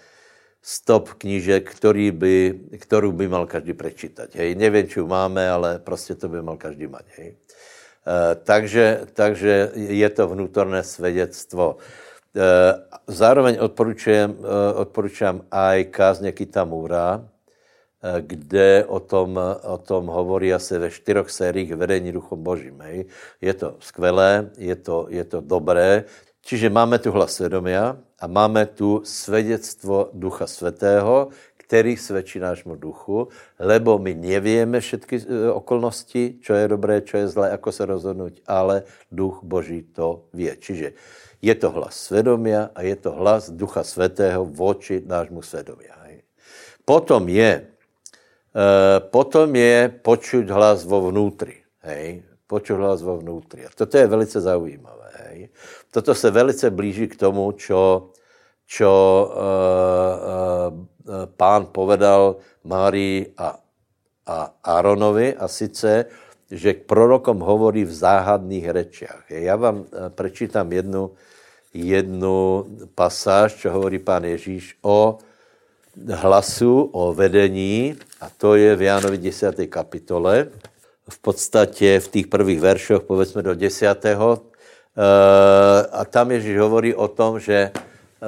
stop knížek, který by, kterou by mal každý prečítať. Hej. Nevím, či máme, ale prostě to by mal každý mať. Hej. E, takže, takže je to vnútorné svědectvo. E, zároveň odporučujem, e, odporučám aj kázně Kitamura, kde o tom, o tom hovorí asi ve čtyřech sériích vedení duchom božím. Hej. Je to skvělé, je to, je to dobré, čiže máme tu hlas svědomia a máme tu svědectvo Ducha Svatého, který svědčí nášmu duchu, lebo my nevíme všetky e, okolnosti, čo je dobré, čo je zlé, ako se rozhodnout, ale duch Boží to ví. Čiže je to hlas svědomia a je to hlas Ducha Svatého voči nášmu svědomia. Potom je, potom je počuť hlas vo vnútri. Hej? Počuť hlas vo vnútri. A toto je velice zaujímavé. Hej? Toto se velice blíží k tomu, čo, čo uh, uh, pán povedal Márii a, a Áronovi a sice, že k prorokom hovorí v záhadných rečiach. Já vám eh, prečítam jednu, jednu pasáž, čo hovorí pán Ježíš o hlasu, o vedení, a to je v Jánovi 10. kapitole. V podstatě v těch prvých veršoch, povedzme do 10. Eh, a tam Ježíš hovorí o tom, že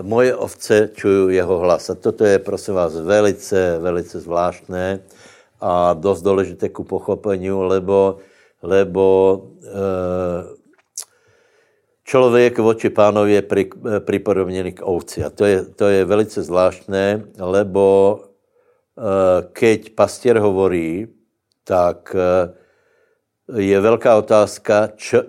moje ovce čují jeho hlas. A toto je, prosím vás, velice, velice zvláštné a dost důležité ku pochopení, lebo, lebo e, člověk voči pánovi je pri, pripodobněný k ovci. A to je, to je velice zvláštné, lebo e, keď pastier hovorí, tak e, je velká otázka, čo,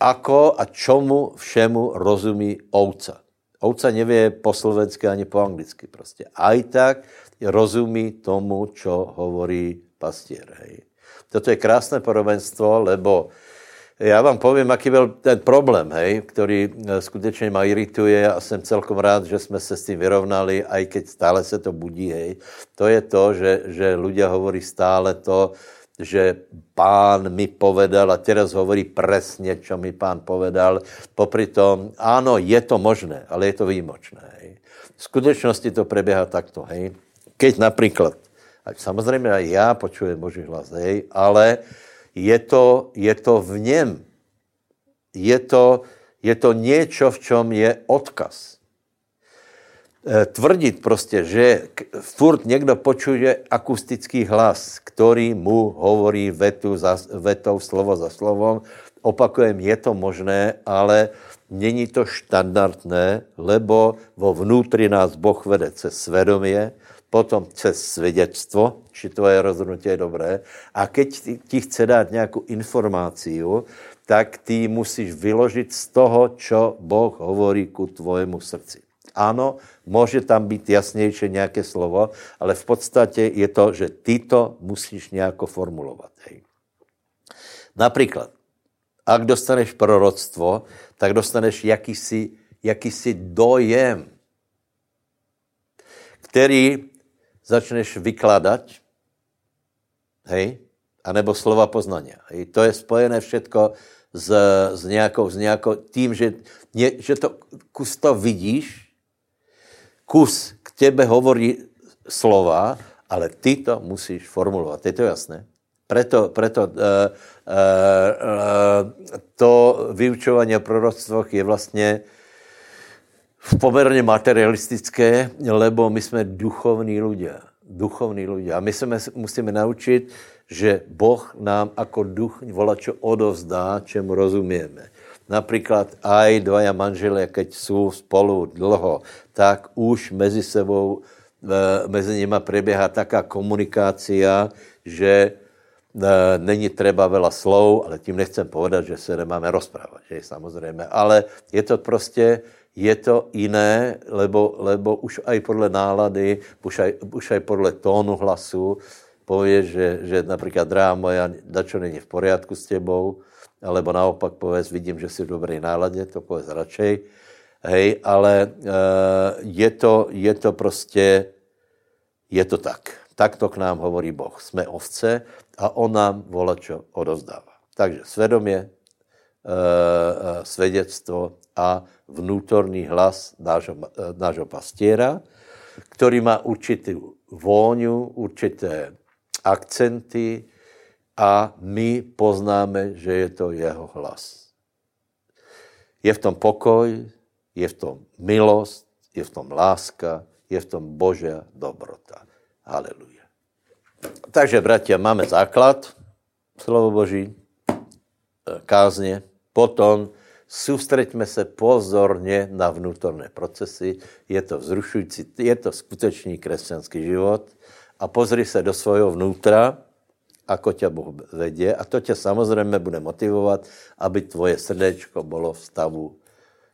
ako a čomu všemu rozumí ovca. Ovca nevie po slovensky ani po anglicky prostě. Aj tak rozumí tomu, čo hovorí pastier. Hej. Toto je krásné podobenstvo, lebo já vám povím, aký byl ten problém, hej, který eh, skutečně ma irituje a jsem celkom rád, že jsme se s tím vyrovnali, aj keď stále se to budí, hej. To je to, že, že ľudia hovorí stále to, že pán mi povedal a teraz hovorí presně, čo mi pán povedal. Popri tom, áno, je to možné, ale je to výjimočné. Hej. V skutečnosti to preběhá takto. Hej. Keď například, a samozřejmě aj já počujem Boží hlas, hej, ale je to, je to v něm. Je to, je to něco, v čom je odkaz. Eh, tvrdit prostě, že furt někdo počuje akustický hlas, který mu hovorí vetu za, vetou, slovo za slovom, opakujem, je to možné, ale není to štandardné, lebo vo vnútri nás Boh vede cez svedomie, potom cez svědectvo, či tvoje rozhodnutí je dobré. A keď ti, chce dát nějakou informáciu, tak ty musíš vyložit z toho, čo Boh hovorí ku tvojemu srdci. Ano, může tam být jasnější nějaké slovo, ale v podstatě je to, že ty to musíš nějako formulovat. Hej. Například, ak dostaneš proroctvo, tak dostaneš jakýsi, jakýsi dojem, který začneš vykládat, hej, anebo slova poznania. Hej. To je spojené všetko s, s, nějakou, s nějakou, tím, že, ně, že to kus to vidíš, kus k tebe hovorí slova, ale ty to musíš formulovat. Je to jasné? Preto, preto uh, uh, uh, to vyučování o proroctvoch je vlastně poměrně materialistické, lebo my jsme duchovní lidé. Duchovní lidé. A my se musíme naučit, že Boh nám jako duch volačo odovzdá, čemu rozumíme. Například aj dvaja manželia, keď jsou spolu dlho, tak už mezi sebou, e, mezi nimi preběhá taká komunikácia, že e, není třeba vela slov, ale tím nechcem povedat, že se nemáme rozprávat, že samozřejmě. Ale je to prostě, je to jiné, lebo, lebo už aj podle nálady, už aj, už aj podle tónu hlasu, pově, že, že například, drahá moja, dačo není v poriadku s tebou, alebo naopak povedz, vidím, že jsi v dobré náladě, to povedz radšej. Hej, ale e, je, to, je to prostě, je to tak. Takto k nám hovorí Boh. Jsme ovce a on nám volačo odozdává. Takže svědomě, e, e, svědectvo a vnútorný hlas nášho, e, nášho pastiera, který má určitou vôňu, určité akcenty, a my poznáme, že je to jeho hlas. Je v tom pokoj, je v tom milost, je v tom láska, je v tom Božia dobrota. Haleluja. takže, bratia, máme základ, slovo Boží, e, kázně, potom soustřeďme se pozorně na vnútorné procesy, je to vzrušující, je to skutečný křesťanský život a pozri se do svého vnútra, ako tě Boh vedě a to tě samozřejmě bude motivovat, aby tvoje srdečko bylo v stavu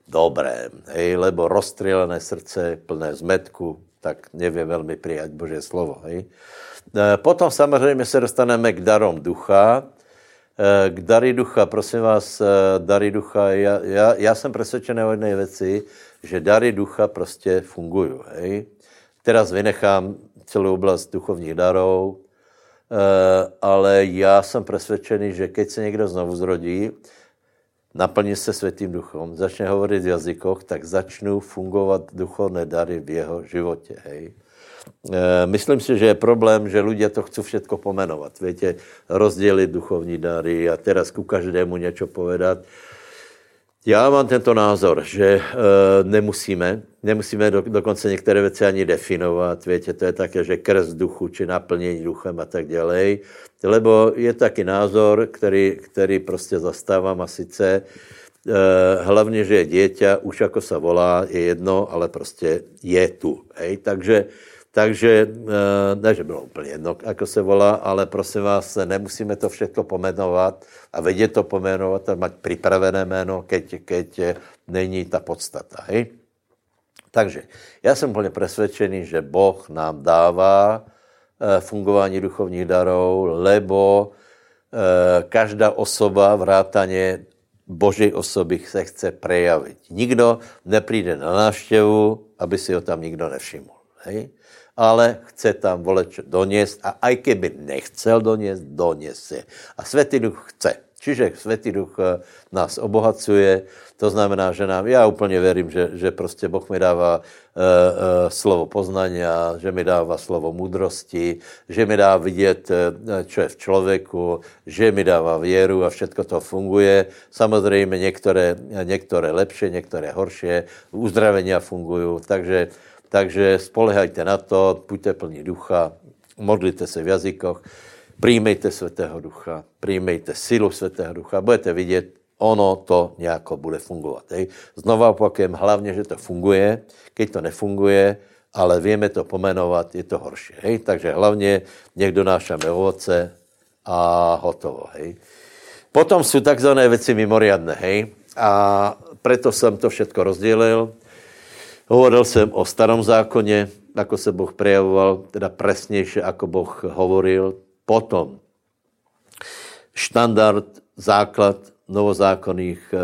dobré, hej, lebo rozstřelené srdce, plné zmetku, tak nevě velmi přijat Boží slovo. Hej. E, potom samozřejmě se dostaneme k darom ducha. E, k dary ducha, prosím vás, e, dary ducha, já, já, já jsem přesvědčený o jedné věci, že dary ducha prostě fungují. Hej. Teraz vynechám celou oblast duchovních darů, ale já jsem přesvědčený, že keď se někdo znovu zrodí, naplní se světým duchom, začne hovorit v jazykoch, tak začnou fungovat duchovné dary v jeho životě. Hej. E, myslím si, že je problém, že lidé to chcou všetko pomenovat. Víte, rozdělit duchovní dary a teraz ku každému něco povedat. Já mám tento názor, že e, nemusíme, nemusíme do, dokonce některé věci ani definovat. Víte, to je také, že krst duchu, či naplnění duchem a tak dále. Lebo je taky názor, který, který prostě zastávám a sice e, hlavně, že je dieťa, už jako se volá, je jedno, ale prostě je tu. Hej? Takže takže, eh, ne, že bylo úplně jedno, jako se volá, ale prosím vás, nemusíme to všechno pomenovat a vědět to pomenovat a mít připravené jméno, keď, keď není ta podstata. Hej? Takže já jsem úplně přesvědčený, že Boh nám dává eh, fungování duchovních darů, lebo eh, každá osoba vrátaně Boží osoby se chce prejavit. Nikdo nepřijde na návštěvu, aby si ho tam nikdo nevšiml. Hej? Ale chce tam voleč doniesť a aj keby nechcel doniesť, doniesie. A Svetý Duch chce. Čiže Svetý Duch eh, nás obohacuje, to znamená, že nám, já úplně věřím, že, že prostě Boh mi dává uh, uh, slovo poznania, že mi dává slovo moudrosti, že mi dá vidět, čo je v člověku, že mi dává věru a všetko to funguje. Samozřejmě některé, některé lepší, některé horší, uzdravenia fungují, takže takže spolehajte na to, buďte plní ducha, modlite se v jazykoch, přijmejte Svatého ducha, přijmejte silu Svatého ducha, budete vidět, ono to nějako bude fungovat. Hej. Znova opakujem, hlavně, že to funguje, keď to nefunguje, ale víme to pomenovat, je to horší. Hej. Takže hlavně někdo nášame ovoce a hotovo. Hej. Potom jsou takzvané věci mimoriadné. Hej. A preto jsem to všetko rozdělil. Hovoril jsem o starom zákoně, jako se Boh prejavoval, teda presnější, jako Boh hovoril. Potom štandard, základ novozákonných e, e,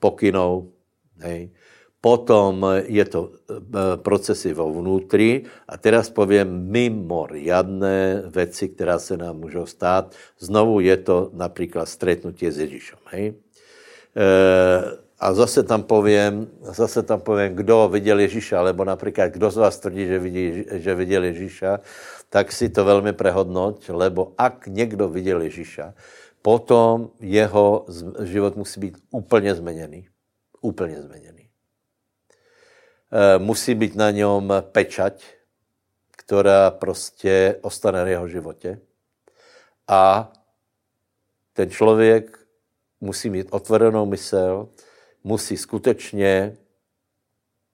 pokynov. Hej. Potom je to procesy vo vnútri a teraz povím mimoriadné věci, která se nám můžou stát. Znovu je to například stretnutie s Ježíšem. Hej. E, a zase tam povím, zase tam povím, kdo viděl Ježíša, alebo například, kdo z vás tvrdí, že, vidí, že viděl Ježíša, tak si to velmi prehodnoť, lebo ak někdo viděl Ježíša, potom jeho život musí být úplně změněný. Úplně změněný. E, musí být na něm pečať, která prostě ostane v jeho životě. A ten člověk musí mít otvorenou mysl, musí skutečně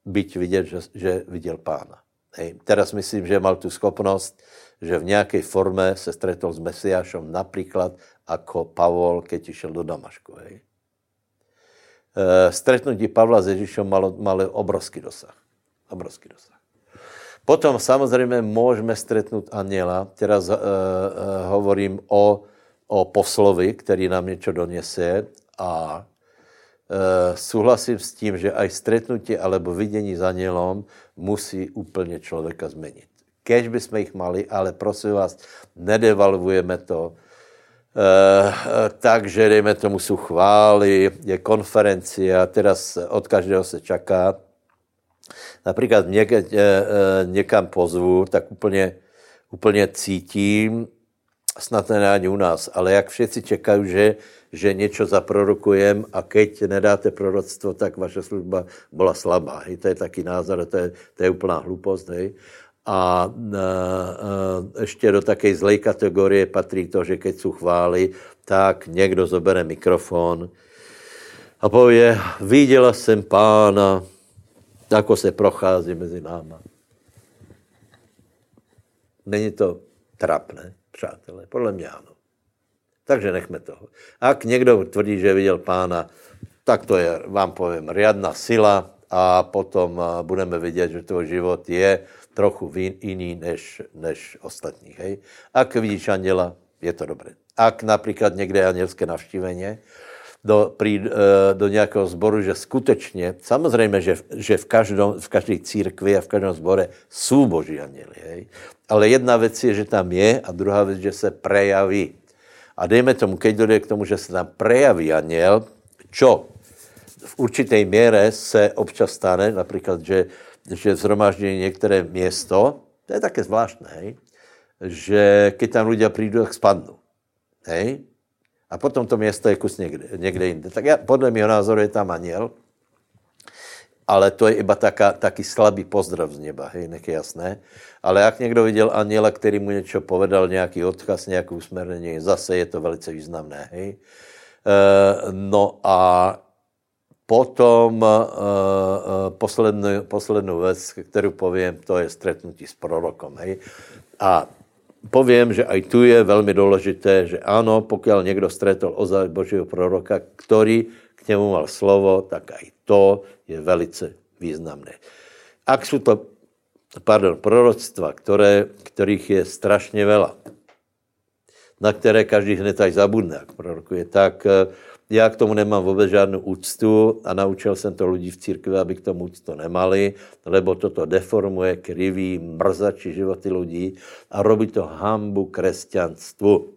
být vidět, že, že viděl pána. Hej. Teraz myslím, že mal tu schopnost, že v nějaké forme se stretol s Mesiášom, například jako Pavol, keď išel do Damašku. Hej. E, stretnutí Pavla s Ježíšem malo, malo obrovský dosah. Obrovský dosah. Potom samozřejmě můžeme stretnout aniela. Teraz e, e, hovorím o, o poslovi, který nám něco donese a Uh, souhlasím s tím, že aj stretnutí alebo vidění za anielom musí úplně člověka změnit. Kež by jsme jich mali, ale prosím vás, nedevalvujeme to. Uh, takže dejme tomu jsou chvály, je konferencie a teraz od každého se čaká. Například něk, uh, někam pozvu, tak úplně, úplně cítím, snad ne ani u nás, ale jak všetci čekají, že že něco zaprorokujem a keď nedáte proroctvo, tak vaše služba byla slabá. Hej. To je taky názor, to je, to je úplná hlupost. Hej. a, ještě do také zlej kategorie patří to, že keď jsou chvály, tak někdo zobere mikrofon a pově, viděla jsem pána, ako se prochází mezi náma. Není to trapné, přátelé? Podle mě ano. Takže nechme toho. Ak někdo tvrdí, že viděl pána, tak to je, vám povím, riadna sila a potom budeme vidět, že tvůj život je trochu jiný než, než ostatních. Hej? Ak vidíš anděla, je to dobré. Ak například někde je andělské navštívení, do, prý, eh, do nějakého zboru, že skutečně, samozřejmě, že, že v, každom, v každé církvi a v každém zbore jsou boží anděli, hej? ale jedna věc je, že tam je a druhá věc, že se prejaví. A dejme tomu, keď dojde k tomu, že se tam prejaví aniel, čo v určité míře se občas stane, například, že, že zhromáždí některé město, to je také zvláštné, hej? že keď tam lidé přijdou, tak spadnou. Hej? A potom to město je kus někde, někde jinde. Tak já, podle mého názoru je tam aniel, ale to je iba taká, taký slabý pozdrav z neba, hej, nech je jasné. Ale jak někdo viděl aniela, který mu něco povedal, nějaký odkaz, nějakou usměrnění, zase je to velice významné, hej. E, no a potom e, poslednou, poslednou věc, kterou povím, to je stretnutí s prorokom, hej. A povím, že aj tu je velmi důležité, že ano, pokud někdo stretol ozaj Božího proroka, který k němu mal slovo, tak aj to je velice významné. Ak jsou to pardon, proroctva, které, kterých je strašně vela, na které každý hned aj zabudne, jak prorokuje, tak eh, já k tomu nemám vůbec žádnou úctu a naučil jsem to lidi v církvi, aby k tomu úctu nemali, lebo toto deformuje, kriví, mrzačí životy lidí a robí to hambu křesťanstvu.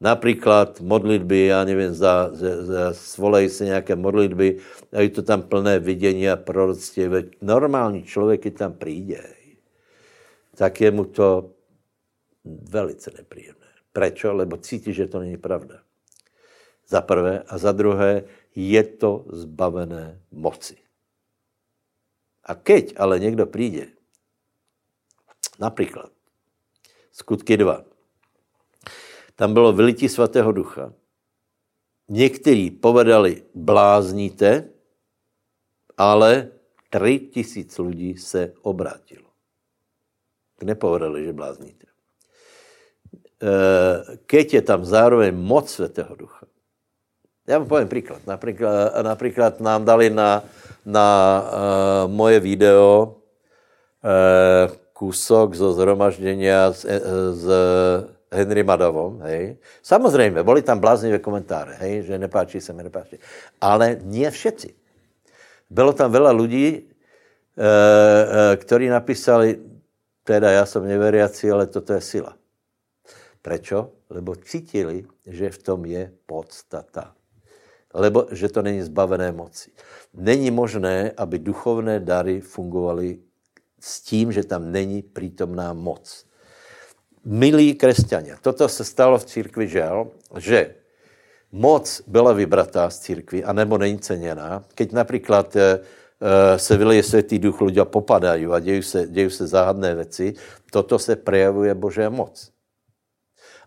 Například modlitby, já nevím, za, za, za svolej se nějaké modlitby a je to tam plné vidění a proroctví. Normální člověk, tam přijde, tak je mu to velice nepříjemné. Prečo? Lebo cítí, že to není pravda. Za prvé. A za druhé, je to zbavené moci. A keď ale někdo přijde, například skutky 2, tam bylo vylití svatého ducha, někteří povedali blázníte, ale tři tisíc lidí se obrátilo. Nepovedali, že blázníte. Eh, keď je tam zároveň moc svatého ducha, já vám povím příklad. Například, nám dali na, na uh, moje video uh, kusok zo zhromaždění z, z Henry Madovom, hej. Samozřejmě, byly tam bláznivé komentáře, hej, že nepáčí se mi, nepáčí. Ale nie všetci. Bylo tam veľa lidí, e, e, kteří napísali, teda já jsem neveriaci, ale toto je sila. Prečo? Lebo cítili, že v tom je podstata lebo že to není zbavené moci. Není možné, aby duchovné dary fungovaly s tím, že tam není přítomná moc. Milí křesťania, toto se stalo v církvi žel, že moc byla vybratá z církvy, anebo není ceněná. Keď například eh, eh, se vyleje světý duch, lidé popadají a dějí se, dějí se záhadné věci, toto se projevuje Boží moc.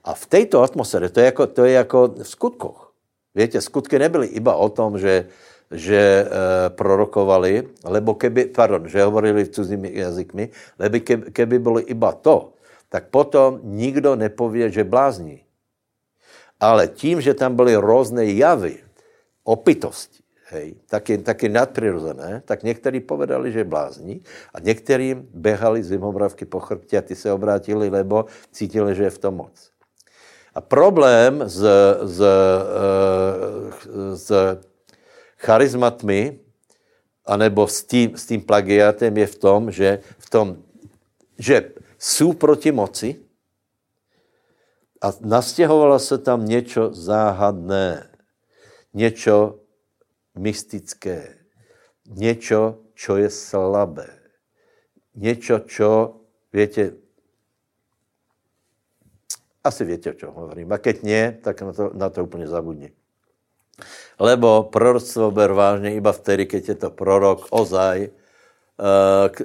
A v této atmosféře, to je jako, to je jako v skutkoch. Víte, skutky nebyly iba o tom, že, že e, prorokovali, lebo keby, pardon, že hovorili v cizími jazykmi, lebo keby, keby bylo iba to, tak potom nikdo nepově, že blázní. Ale tím, že tam byly různé javy, opitosti, hej, taky, taky nadpřirozené, tak někteří povedali, že blázní a některým běhali zimobravky po chrbtě a ty se obrátili, lebo cítili, že je v tom moc. A problém s, s, eh, s charizmatmi anebo s tím, s tím plagiátem je v tom, že, v tom, že jsou proti moci a nastěhovalo se tam něco záhadné, něco mystické, něco, čo je slabé, něco, čo, větě, asi víte, o čem hovorím. A keď nie, tak na to, na to úplně zabudni. Lebo proroctvo ber vážně iba vtedy, keď je to prorok ozaj,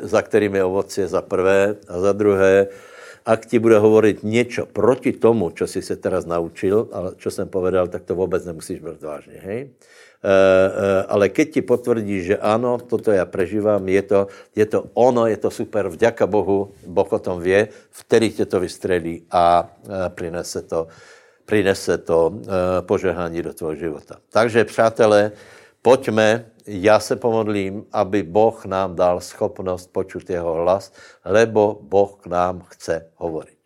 za kterými ovoci je za prvé a za druhé, ak ti bude hovorit něco proti tomu, co jsi se teraz naučil, ale čo jsem povedal, tak to vůbec nemusíš brát vážně, hej? Eh, eh, ale keď ti potvrdí, že ano, toto já prežívám, je to, je to ono, je to super, vďaka Bohu, Boh o tom vie, vtedy tě to vystřelí a eh, prinese to, prinese to požehnání do tvého života. Takže, přátelé, pojďme, já se pomodlím, aby Boh nám dal schopnost počuť jeho hlas, lebo Boh k nám chce hovorit.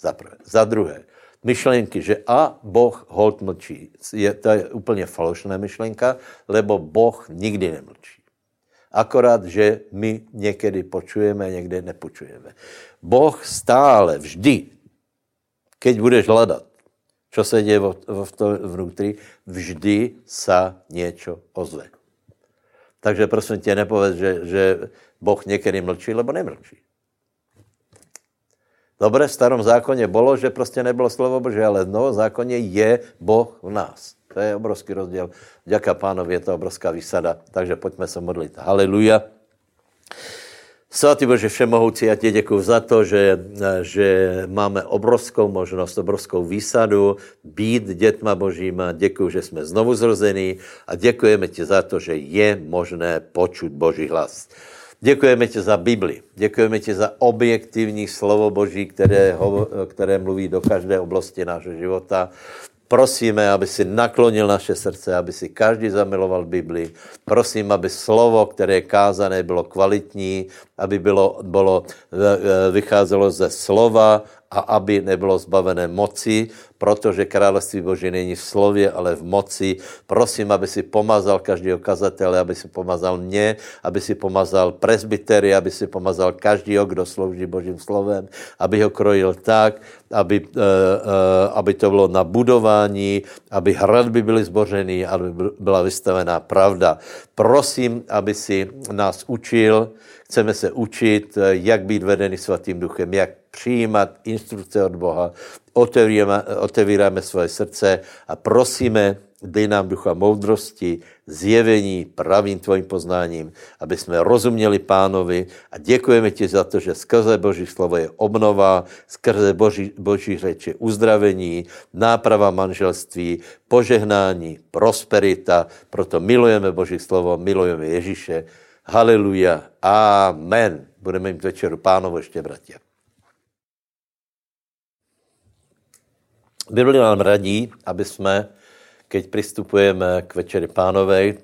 Za prvé. Za druhé, myšlenky, že a Boh hold mlčí. Je, to je úplně falešná myšlenka, lebo Boh nikdy nemlčí. Akorát, že my někdy počujeme, někdy nepočujeme. Boh stále, vždy, keď budeš hledat, co se děje v to vnútri, vždy sa něco ozve. Takže prosím tě, nepověz, že, že Boh někdy mlčí, lebo nemlčí. Dobré, v starom zákoně bylo, že prostě nebylo slovo Bože, ale v novom zákoně je Boh v nás. To je obrovský rozdíl. Děká pánovi, je to obrovská výsada. Takže pojďme se modlit. Haleluja. Svatý Bože Všemohoucí, já ti děkuji za to, že, že máme obrovskou možnost, obrovskou výsadu být dětma Božíma. Děkuji, že jsme znovu zrození a děkujeme ti za to, že je možné počuť Boží hlas. Děkujeme ti za Bibli. Děkujeme ti za objektivní slovo Boží, které, ho, které mluví do každé oblasti našeho života. Prosíme, aby si naklonil naše srdce, aby si každý zamiloval Bibli. Prosím, aby slovo, které je kázané, bylo kvalitní, aby bylo, bylo, vycházelo ze slova a aby nebylo zbavené moci, protože království Boží není v slově, ale v moci. Prosím, aby si pomazal každého kazatele, aby si pomazal mě, aby si pomazal presbytery, aby si pomazal každého, kdo slouží Božím slovem, aby ho krojil tak, aby, uh, uh, aby to bylo na budování, aby hradby byly zbořeny, aby byla vystavená pravda. Prosím, aby si nás učil, chceme se učit, eh, jak být vedený svatým duchem, jak přijímat instrukce od Boha, otevíráme, otevíráme svoje srdce a prosíme, dej nám ducha moudrosti, zjevení pravým tvojím poznáním, aby jsme rozuměli pánovi a děkujeme ti za to, že skrze Boží slovo je obnova, skrze Boží, Boží řeč je uzdravení, náprava manželství, požehnání, prosperita, proto milujeme Boží slovo, milujeme Ježíše. Haleluja. Amen. Budeme mít večeru pánovo ještě, bratia. Bibli nám radí, aby jsme, keď přistupujeme k večeri pánovej,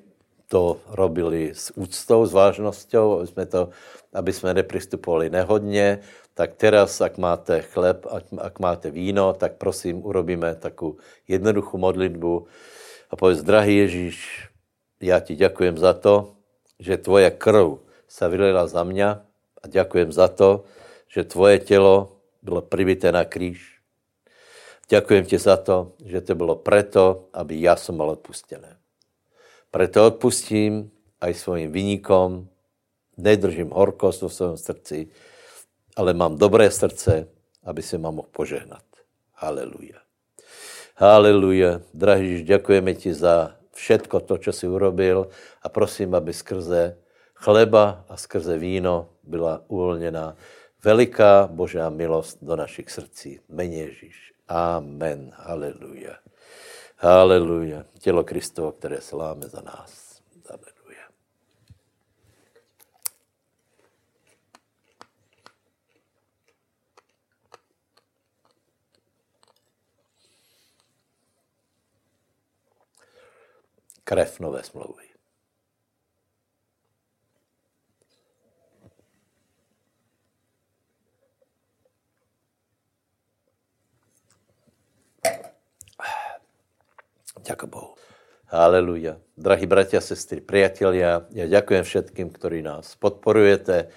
to robili s úctou, s vážnosťou, aby jsme, to, aby jsme nepristupovali nehodně, tak teraz, ak máte chleb, ak, ak máte víno, tak prosím, urobíme takovou jednoduchou modlitbu a povedz, drahý Ježíš, já ti děkujem za to, že tvoje krv se vylila za mě a děkujem za to, že tvoje tělo bylo pribité na kříž Ďakujem ti za to, že to bylo preto, aby já som mal odpustené. Preto odpustím aj svojim vynikom, nedržím horkost v svém srdci, ale mám dobré srdce, aby se mám mohl požehnat. Haleluja. Haleluja. Drahý děkujeme ti za všetko to, co jsi urobil a prosím, aby skrze chleba a skrze víno byla uvolněná veliká Božá milost do našich srdcí. Mene Ježíš. Amen. Haleluja. Haleluja. Tělo Kristovo, které sláme za nás. Haleluja. Krev nové smlouvy. Ďakujem Bohu. Haleluja. Drahí bratia, sestry, priatelia, ja ďakujem všetkým, ktorí nás podporujete.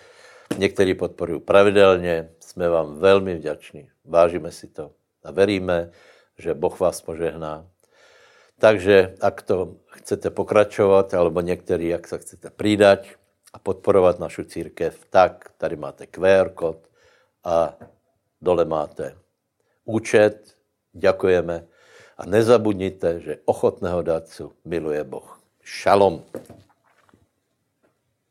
Niektorí podporujú pravidelně. Jsme vám velmi vďační. Vážíme si to a veríme, že Boh vás požehná. Takže ak to chcete pokračovat, alebo některý, jak se chcete přidať a podporovat našu církev, tak tady máte QR kód a dole máte účet. Děkujeme a nezabudnite, že ochotného dárcu miluje Boh. Šalom.